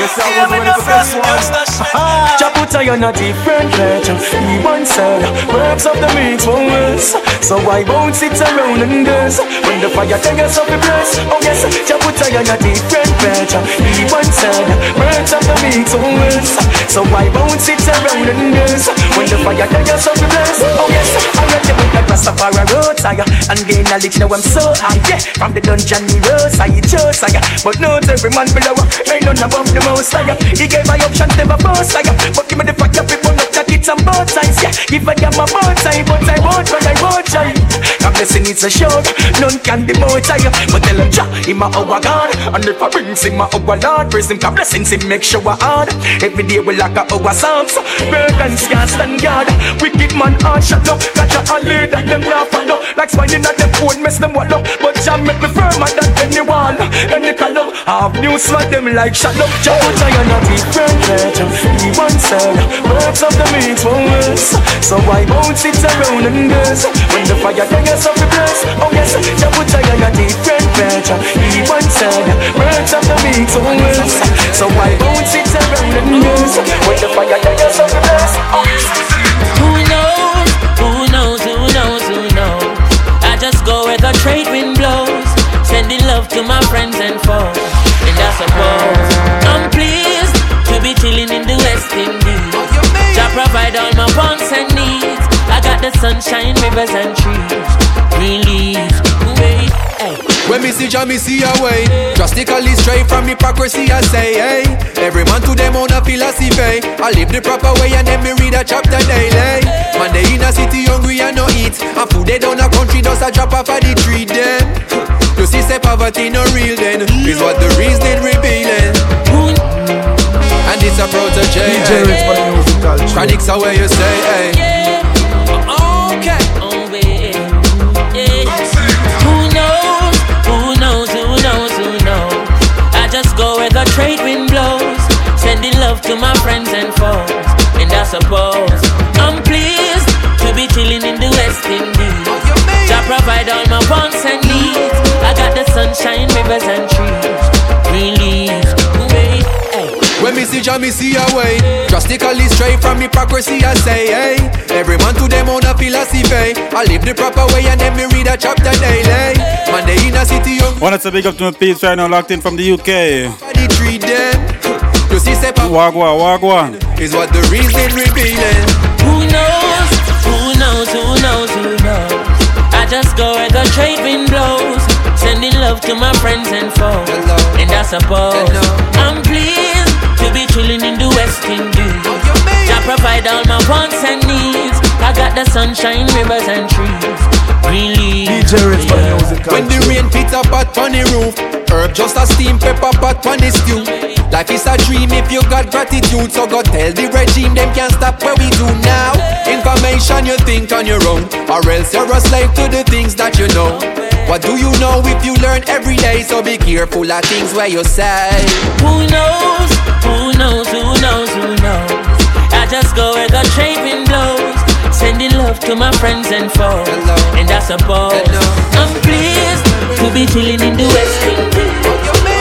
Yeah, me no frost Jabuta, you're not different. He once said, works of the meat worse. So why won't sit around and dance? When the fire takes up the place. Oh yes, Jabuta, you're not a different. He once said, works of the meat worse. So why won't sit around and dance? When the fire takes up the place. Oh yes, I read the book like Rastafari roadside and gain knowledge. Now I'm so high, yeah. From the dungeon, the roadside, just higher. But not every man below. Ain't none above the most higher. He gave my options, never boss higher. But give me the fire, people jackets on both sides, yeah. Give a damn about time, but I won't, but I won't try. God blessing it's a show, none can be more tired. But tell him, Jah, him a our God. And if I brings him a our Lord, praise him, God blessings him, make sure I hard. Every day we like a our psalms. Burdens can't stand guard. Wicked man heart shut up. Your all lead that them laugh at Like spine at them phone, mess them wallow. But Jah make me firmer than anyone. Any color, have news for them like shut up. Jah put I not different. He once said, birds of the meat worse. So why won't sit around and dance? When the fire takes up the place. Oh yes, Jah put I not different. He once said, birds of the meat worse. So why won't sit around and dance? When the fire takes up the place. Oh yes. Who knows? Who knows? Who knows? Who knows? I just go where the trade wind blows, sending love to my friends and foes. And I suppose I'm pleased to be chilling in the West Indies. Provide all my wants and needs. I got the sunshine, rivers and trees. Green leaves, wait, hey. When me see Jah, me see a way Drastically straight from hypocrisy I say hey. Every man to them own a philosophy. I live the proper way and then me read a chapter daily. Man they in a city hungry and no eat. And food they down a country does a drop off of the tree then. You see say poverty no real then. Is what the reason revealing And it's a protege DJ Redz for the Musical Cheers. Chronics are where you say hey eh? Okay. Who knows? Who knows? Who knows? Who knows? I just go where the trade wind blows, sending love to my friends and foes. And I suppose I'm pleased to be chilling in the West Indies. Oh, Jah provide all my wants and needs. I got the sunshine, rivers and trees, green leaves. Wait, hey. When me see Jah, me see a way. Drastically straight from hypocrisy, I say, hey. Every man to them own a philosophy. I live the proper way and then me read a chapter daily. Monday they in a city young. Wanted to big up to my peeps right now, locked in from the UK. Wagwa, wagwa. Is what the reason revealing. Who knows? Who knows? Who knows? Who knows? I just go where the trade wind blows. Sending love to my friends and foes. And I suppose I'm pleased chilling in the West Indies. I provide all my wants and needs. I got the sunshine, rivers and trees. Green leaves. When the rain hits up pot on the roof, herb just a steam pepper pot on the stew. Life is a dream if you got gratitude, so go tell the regime them can't stop what we do now. Information you think on your own, or else you're a slave to the things that you know. What do you know if you learn every day? So be careful of things where you say. Who knows? Who knows? Who knows? Who knows? I just go where the train blows. Sending love to my friends and foes. And I suppose I'm pleased to be chilling in the West Indies.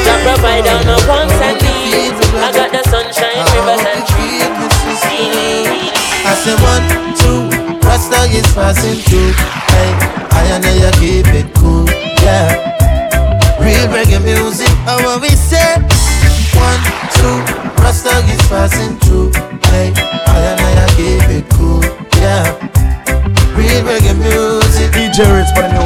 I provide all my wants and needs. I got the sunshine, ah. rivers and trees. I say one, two, Rasta is passing through. Hey, I and you keep it cool, yeah. Real reggae music, how what we say. One, two, Rasta is passing through. Hey, I and you keep it cool, yeah. Real reggae music. DJ Redz music. I have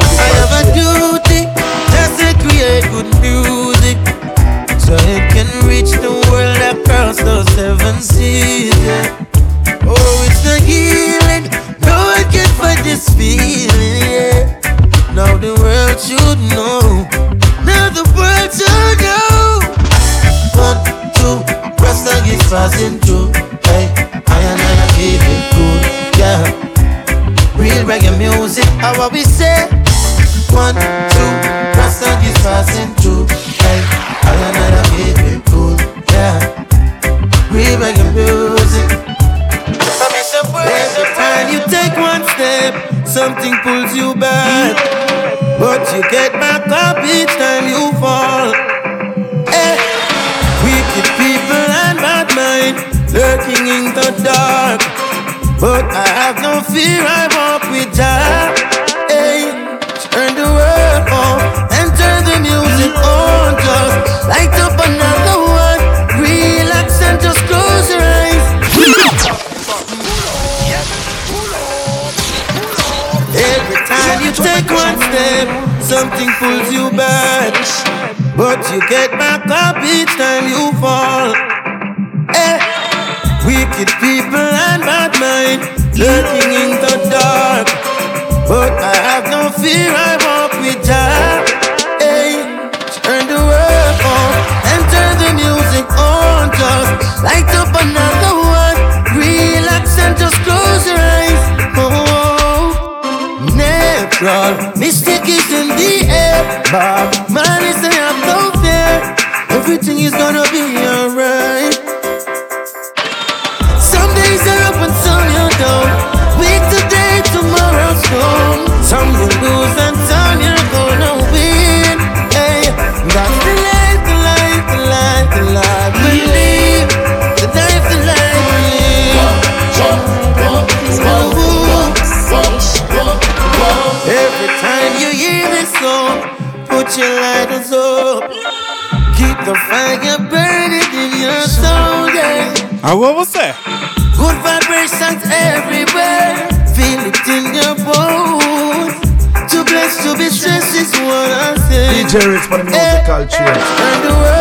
for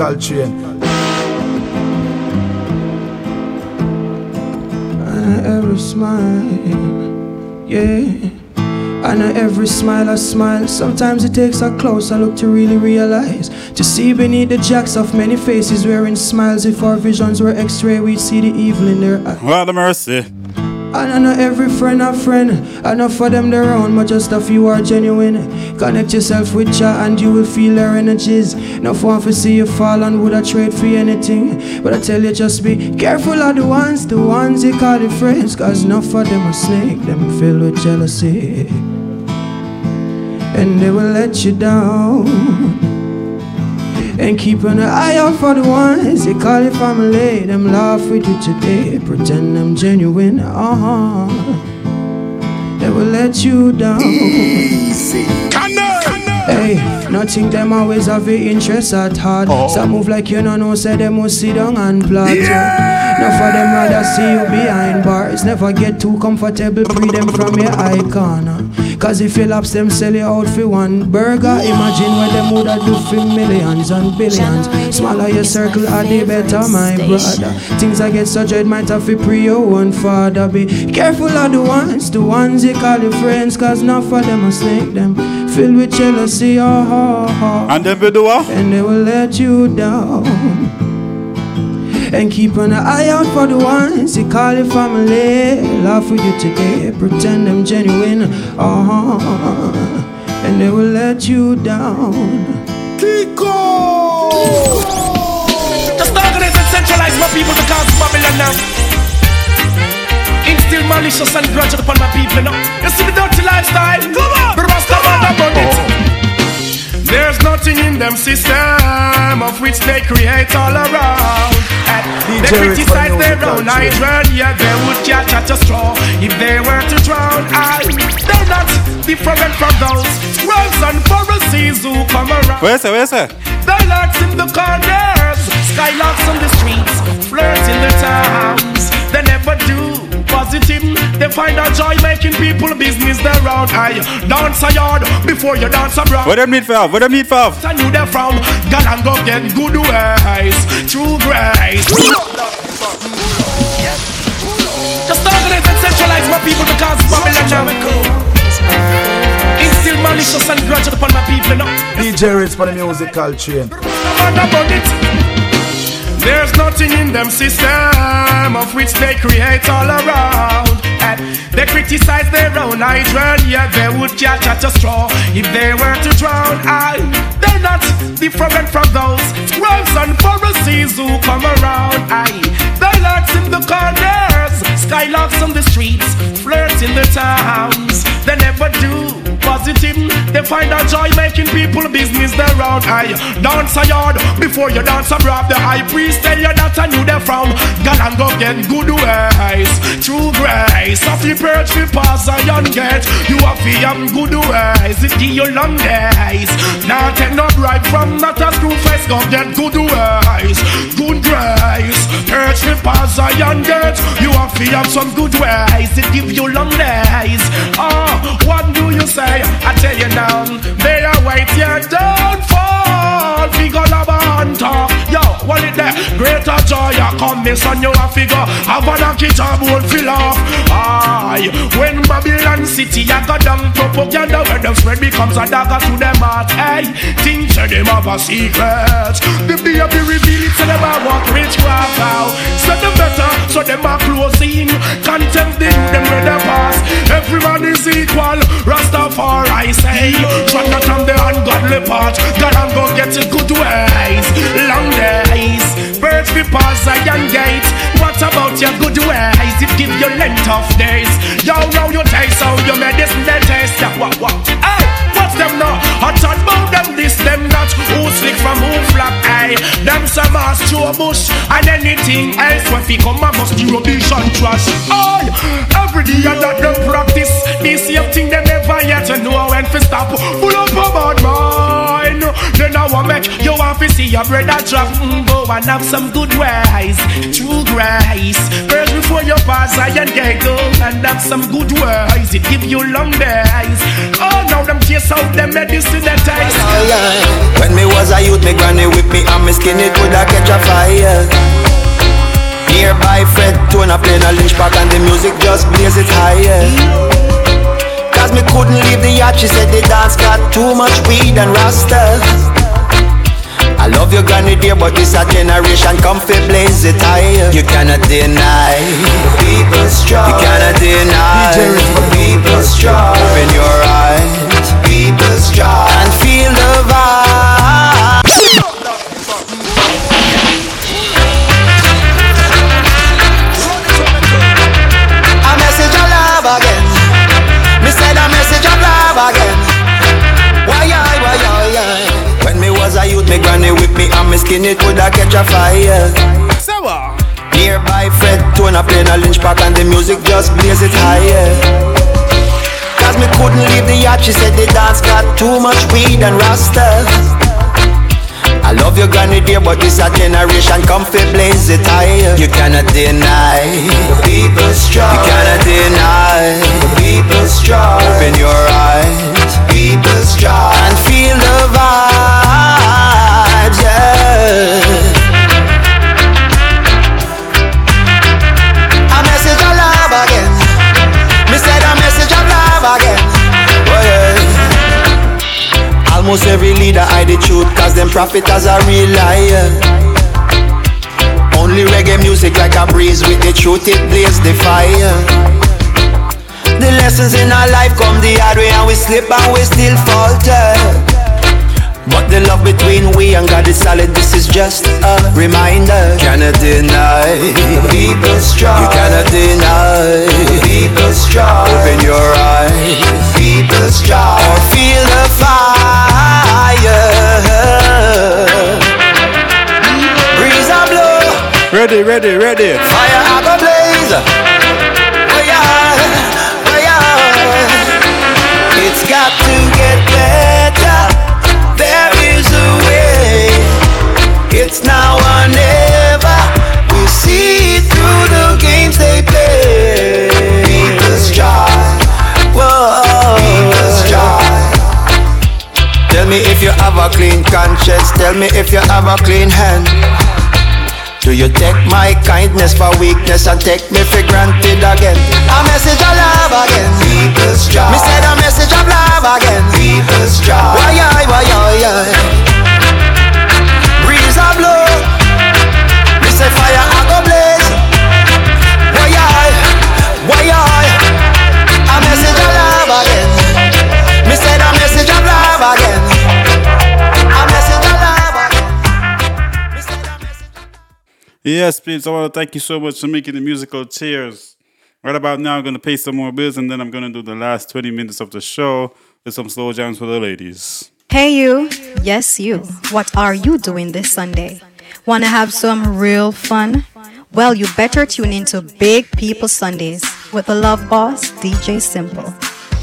musical chair. And every smile, yeah. And every smile I smile. Sometimes it takes a closer look to really realize. To see beneath the jacks of many faces wearing smiles. If our visions were X-ray, we'd see the evil in their eyes. What the mercy. And I know every friend a friend. Enough for them they're around, but just a few are genuine. Connect yourself with Jah and you will feel their energies. No one to see you fall and would I trade for anything. But I tell you just be careful of the ones, the ones you call the friends. Cause enough of them are snake, them filled with jealousy. and they will let you down. And keep an eye out for the ones they call you family. Them laugh with you today, pretend them genuine. Uh huh. They will let you down. Easy. Hey, nothing them always have the interest at heart. Oh. Some move like you know, no say them must sit down and plot. Yeah. Enough for them rather see you behind bars. Never get too comfortable, free them from your icon. Cause if you laps them sell you out for one burger, imagine what them would have do for millions and billions. Smaller your circle, are the better, my brother. Things I get so dread might have to pre your one father. Be careful of the ones, the ones you call your friends, cause not for them a snake them. Filled with jealousy, oh, oh, oh. And then we do what? And they will let you down. And keep an eye out for the ones you call your family. Laugh with you today, pretend them genuine. Uh-huh. And they will let you down. Kiko! Just organize and centralize my people to cause Babylon now. Instill malicious and grudge upon my people now. You see the dirty lifestyle? Come on! The rasta man about it. There's nothing in them system of which they create all around. And they criticize their own yeah, they would catch at a straw if they were to drown. I, they're not different from those scrolls and Pharisees who come around. Where is it? Where is it? Dialogues in the corners, skylarks on the streets, flirts in the towns. They never do positive. They find a joy making people business their own. I dance a yard before you dance a brown. What them need for? What them need for? I knew they from God and go get good ways, true grace. Just organize and centralize my people because Babylon now. Instill malicious and grudge upon my people now. DJ Redz for the musical train. There's nothing in them system of which they create all around. And they criticize their own ideal, yeah, they would catch at a straw if they were to drown. I, they're not different from those scrolls and Pharisees who come around. I, dialogues in the corners, skylarks on the streets, flirts in the towns. They never do positive. They find a joy making people business their own. I dance a yard before you dance abroad. The high priest tell you that I knew they from. God and go get good ways, true grace. Of the perch we pass a young gate. You have to have good ways. It give you long days. Now take no bribe from not a screw face. Go get good ways, good grace. Perch we pass a young gate. You have to have some good ways. It give you long days. Oh, what do you say? I tell you now, they are wait your downfall. Figure lava hunter, yo, what it there? Greater joy, I come, miss on you a figure. Have a it a won't fill off. Aye, when Babylon City, I got down propaganda where them spread becomes a dagger to them heart. Hey, think to them have a secret. The baby reveal it, so them a walk witchcraft out. So them better, so them a closing. Contempt the youth, them they pass. Everyone is equal. Rastafari say, try not on the ungodly part. God and go get it good ways. Long days, birds be pass iron gate. What about your good ways? It give you length of days. Yo, now you taste how your medicine they taste. What, what? Hey, what's them now? I talk about them this, them that. Who slick from who flap? Hey, them some ass a bush and anything else. When we come, I must do rubbish and trash. Hey, every day I that them practice. This same thing they never yet to know when to stop. Full up a bad mind. Then I want make you want to see your brother drop. Mm, go and have some good ways, true grace. First before you pass, I and get go and have some good ways. It give you long days. Oh, now them chase out them medicine that taste. When me was a youth, me granny whip me and me skin it woulda catch a fire. Nearby Fred Tone playing a lynch pack and the music just blaze it higher. Cause me couldn't leave the yacht, she said the dance got too much weed and rasta. Love your granny dear, but this a generation come fi blaze it higher. You cannot deny people's struggle. You cannot deny people's struggle. Open your eyes, people's struggle, and feel the skin it woulda catch a fire. So what? Nearby Fred Tona playing a lynch pack and the music just blaze it higher. Cause me couldn't leave the yacht, she said the dance got too much weed and rasta. I love your granny dear, but this a generation come fi blaze it higher. You cannot deny the people's strong. You cannot deny the people's strong. Open your eyes, people's strong, and feel the vibes. A message of love again. Me said a message of love again. Oh, yeah. Almost every leader hide the truth Cause them prophets are real liar Only reggae music like a breeze With the truth it blaze the fire The lessons in our life come the hard way And we slip and we still falter But the love between we and God is solid This is just a reminder. Cannot deny. The people strong. You cannot deny. The people strong. Open your eyes. People strong. Or feel the fire. Breeze a blow. Ready, ready, ready. Fire a blaze It's now or never We see through the games they play People's joy Whoa People's joy Tell me if you have a clean conscience Tell me if you have a clean hand do you take my kindness for weakness and take me for granted again? A message of love again. People's joy. Me said a message of love again. People's joy. Why I, why I, Breeze Yes, please. I want to thank you so much for making the Musical Cheers. Right about now, I'm going to pay some more bills and then I'm going to do the last 20 minutes of the show with some slow jams for the ladies. Hey, you. Yes, you. What are you doing this Sunday? Want to have some real fun? Well, you better tune into Big People Sundays with the love boss, DJ Simple.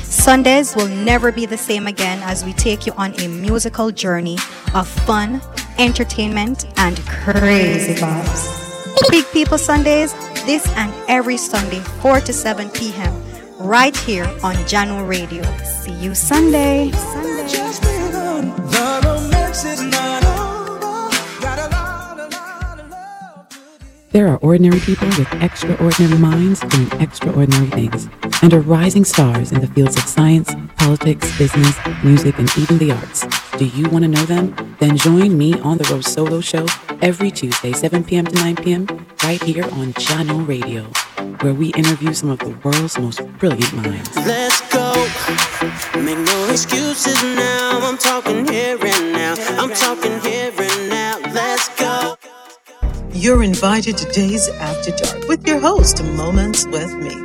Sundays will never be the same again as we take you on a musical journey of fun, entertainment, and crazy vibes. Big People Sundays, this and every Sunday, 4 to 7 p.m., right here on Jahkno Radio. See you Sunday. The There are ordinary people with extraordinary minds doing extraordinary things and are rising stars in the fields of science, politics, business, music, and even the arts. Do you want to know them? Then join me on the Rose Solo Show every Tuesday, 7 p.m. to 9 p.m., right here on Channel Radio, where we interview some of the world's most brilliant minds. Let's go. Make no excuses now. I'm talking here and now. I'm talking here and now. You're invited to Days After Dark with your host, Moments with Me.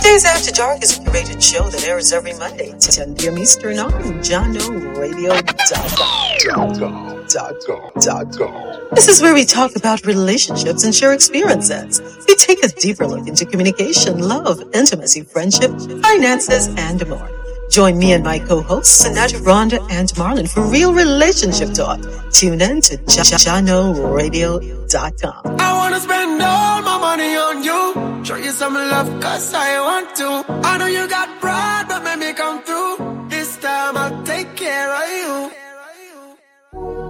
Days After Dark is a curated show that airs every Monday, 10 p.m. Eastern on JahknoRadio.com. This is where we talk about relationships and share experiences. We take a deeper look into communication, love, intimacy, friendship, finances, and more. Join me and my co-hosts, Sanat, Rhonda, and Marlon for real relationship talk. Tune in to JahknoRadio.com. I wanna spend all my money on you. Show you some love, cause I want to. I know you got pride,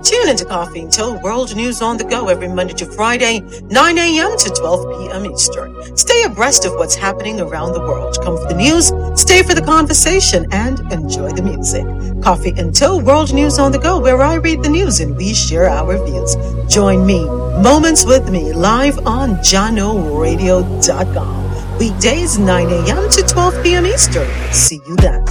Tune into Coffee and Toe World News on the Go every Monday to Friday, 9 a.m. to 12 p.m. Eastern. Stay abreast of what's happening around the world. Come for the news, stay for the conversation, and enjoy the music. Coffee and Toe World News on the Go, where I read the news and we share our views. Join me, Moments with Me, live on JahknoRadio.com. Weekdays, 9 a.m. to 12 p.m. Eastern. See you then.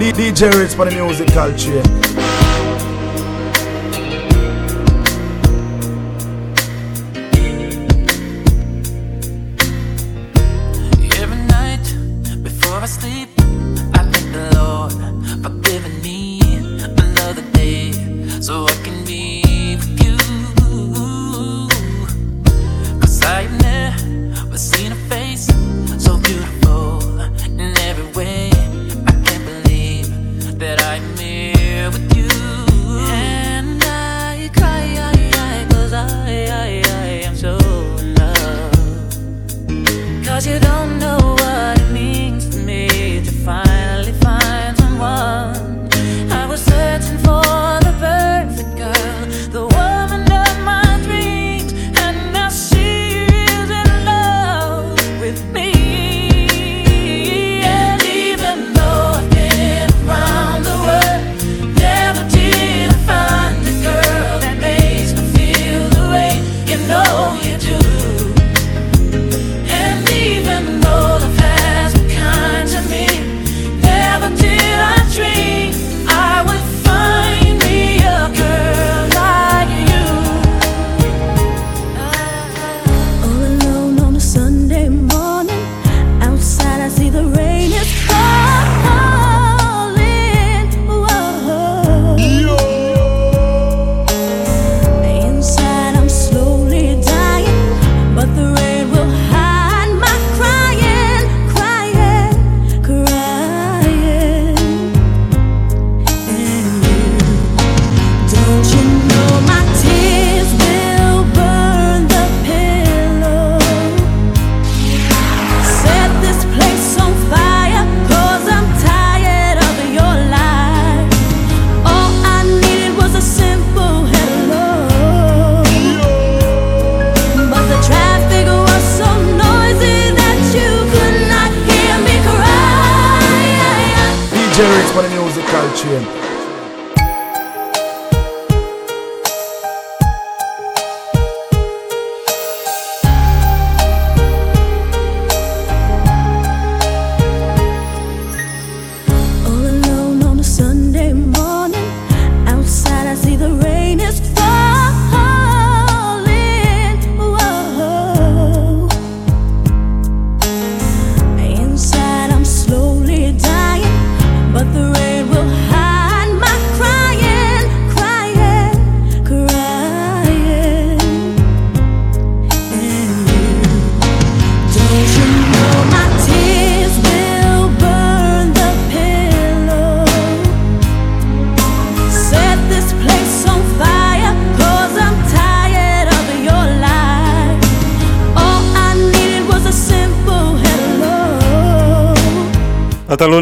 DJ Redz for the Musical Cheer.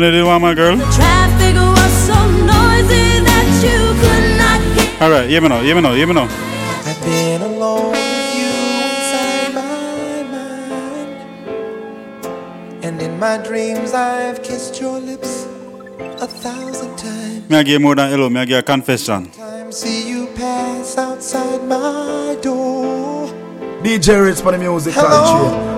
doing it, do my girl? So All right, yeah, know, yeah, know, yeah, know. I've been alone with you inside my mind, and in my dreams I've kissed your lips a thousand times. I give more than hello, me I give a confession. See you pass outside my door. DJ Redz for the music, hello. Country.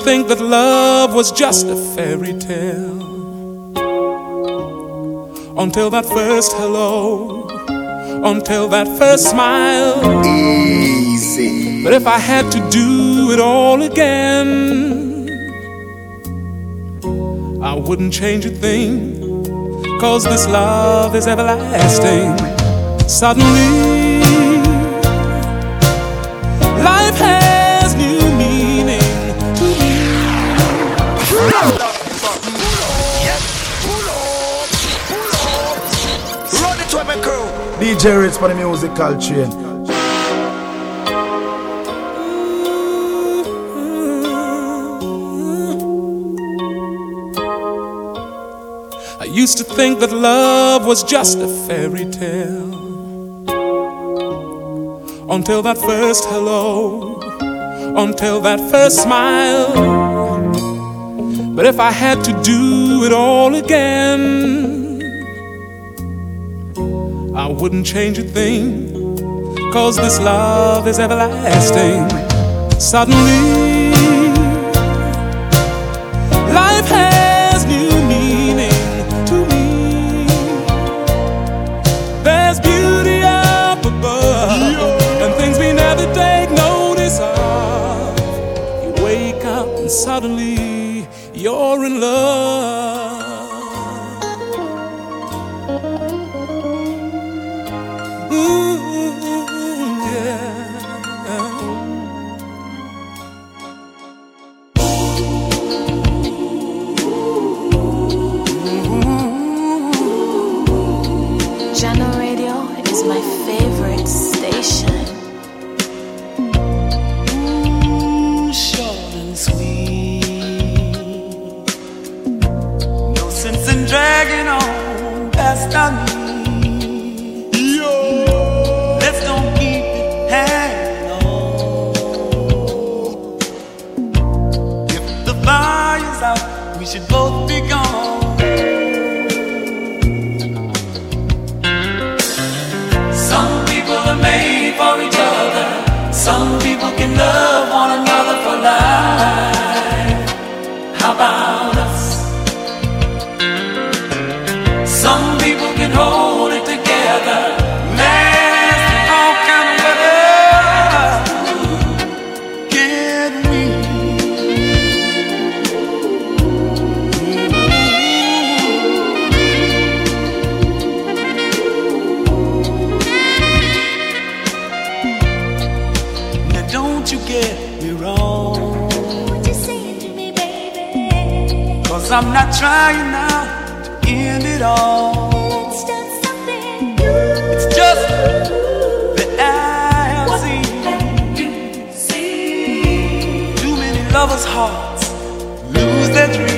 Think that love was just a fairy tale. Until that first hello, until that first smile. Easy. But if I had to do it all again, I wouldn't change a thing. Cause this love is everlasting. Suddenly, DJ Redz for the musical train. I used to think that love was just a fairy tale. Until that first hello, until that first smile. But if I had to do it all again, I wouldn't change a thing. Cause this love is everlasting. Suddenly, Some people are made for each other. Some people can love trying now to end it all. It's just something It's just that I have seen too many lovers' hearts lose their dreams.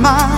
my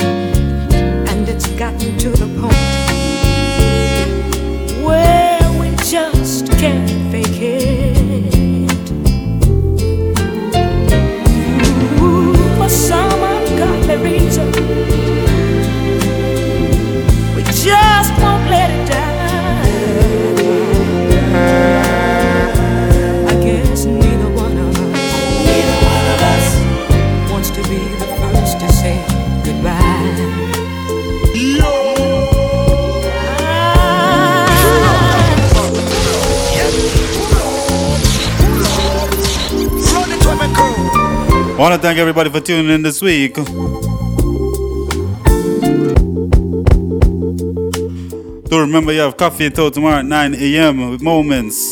I want to thank everybody for tuning in this week. Do remember you have coffee till tomorrow at 9 a.m. with moments.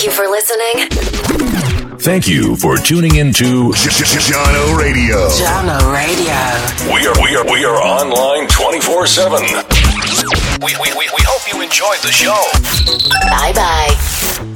Thank you for listening. Thank you for tuning into Jahkno Radio. Jahkno Radio. We are we are we are online 24/7. We, we, we, we hope you enjoyed the show. Bye bye.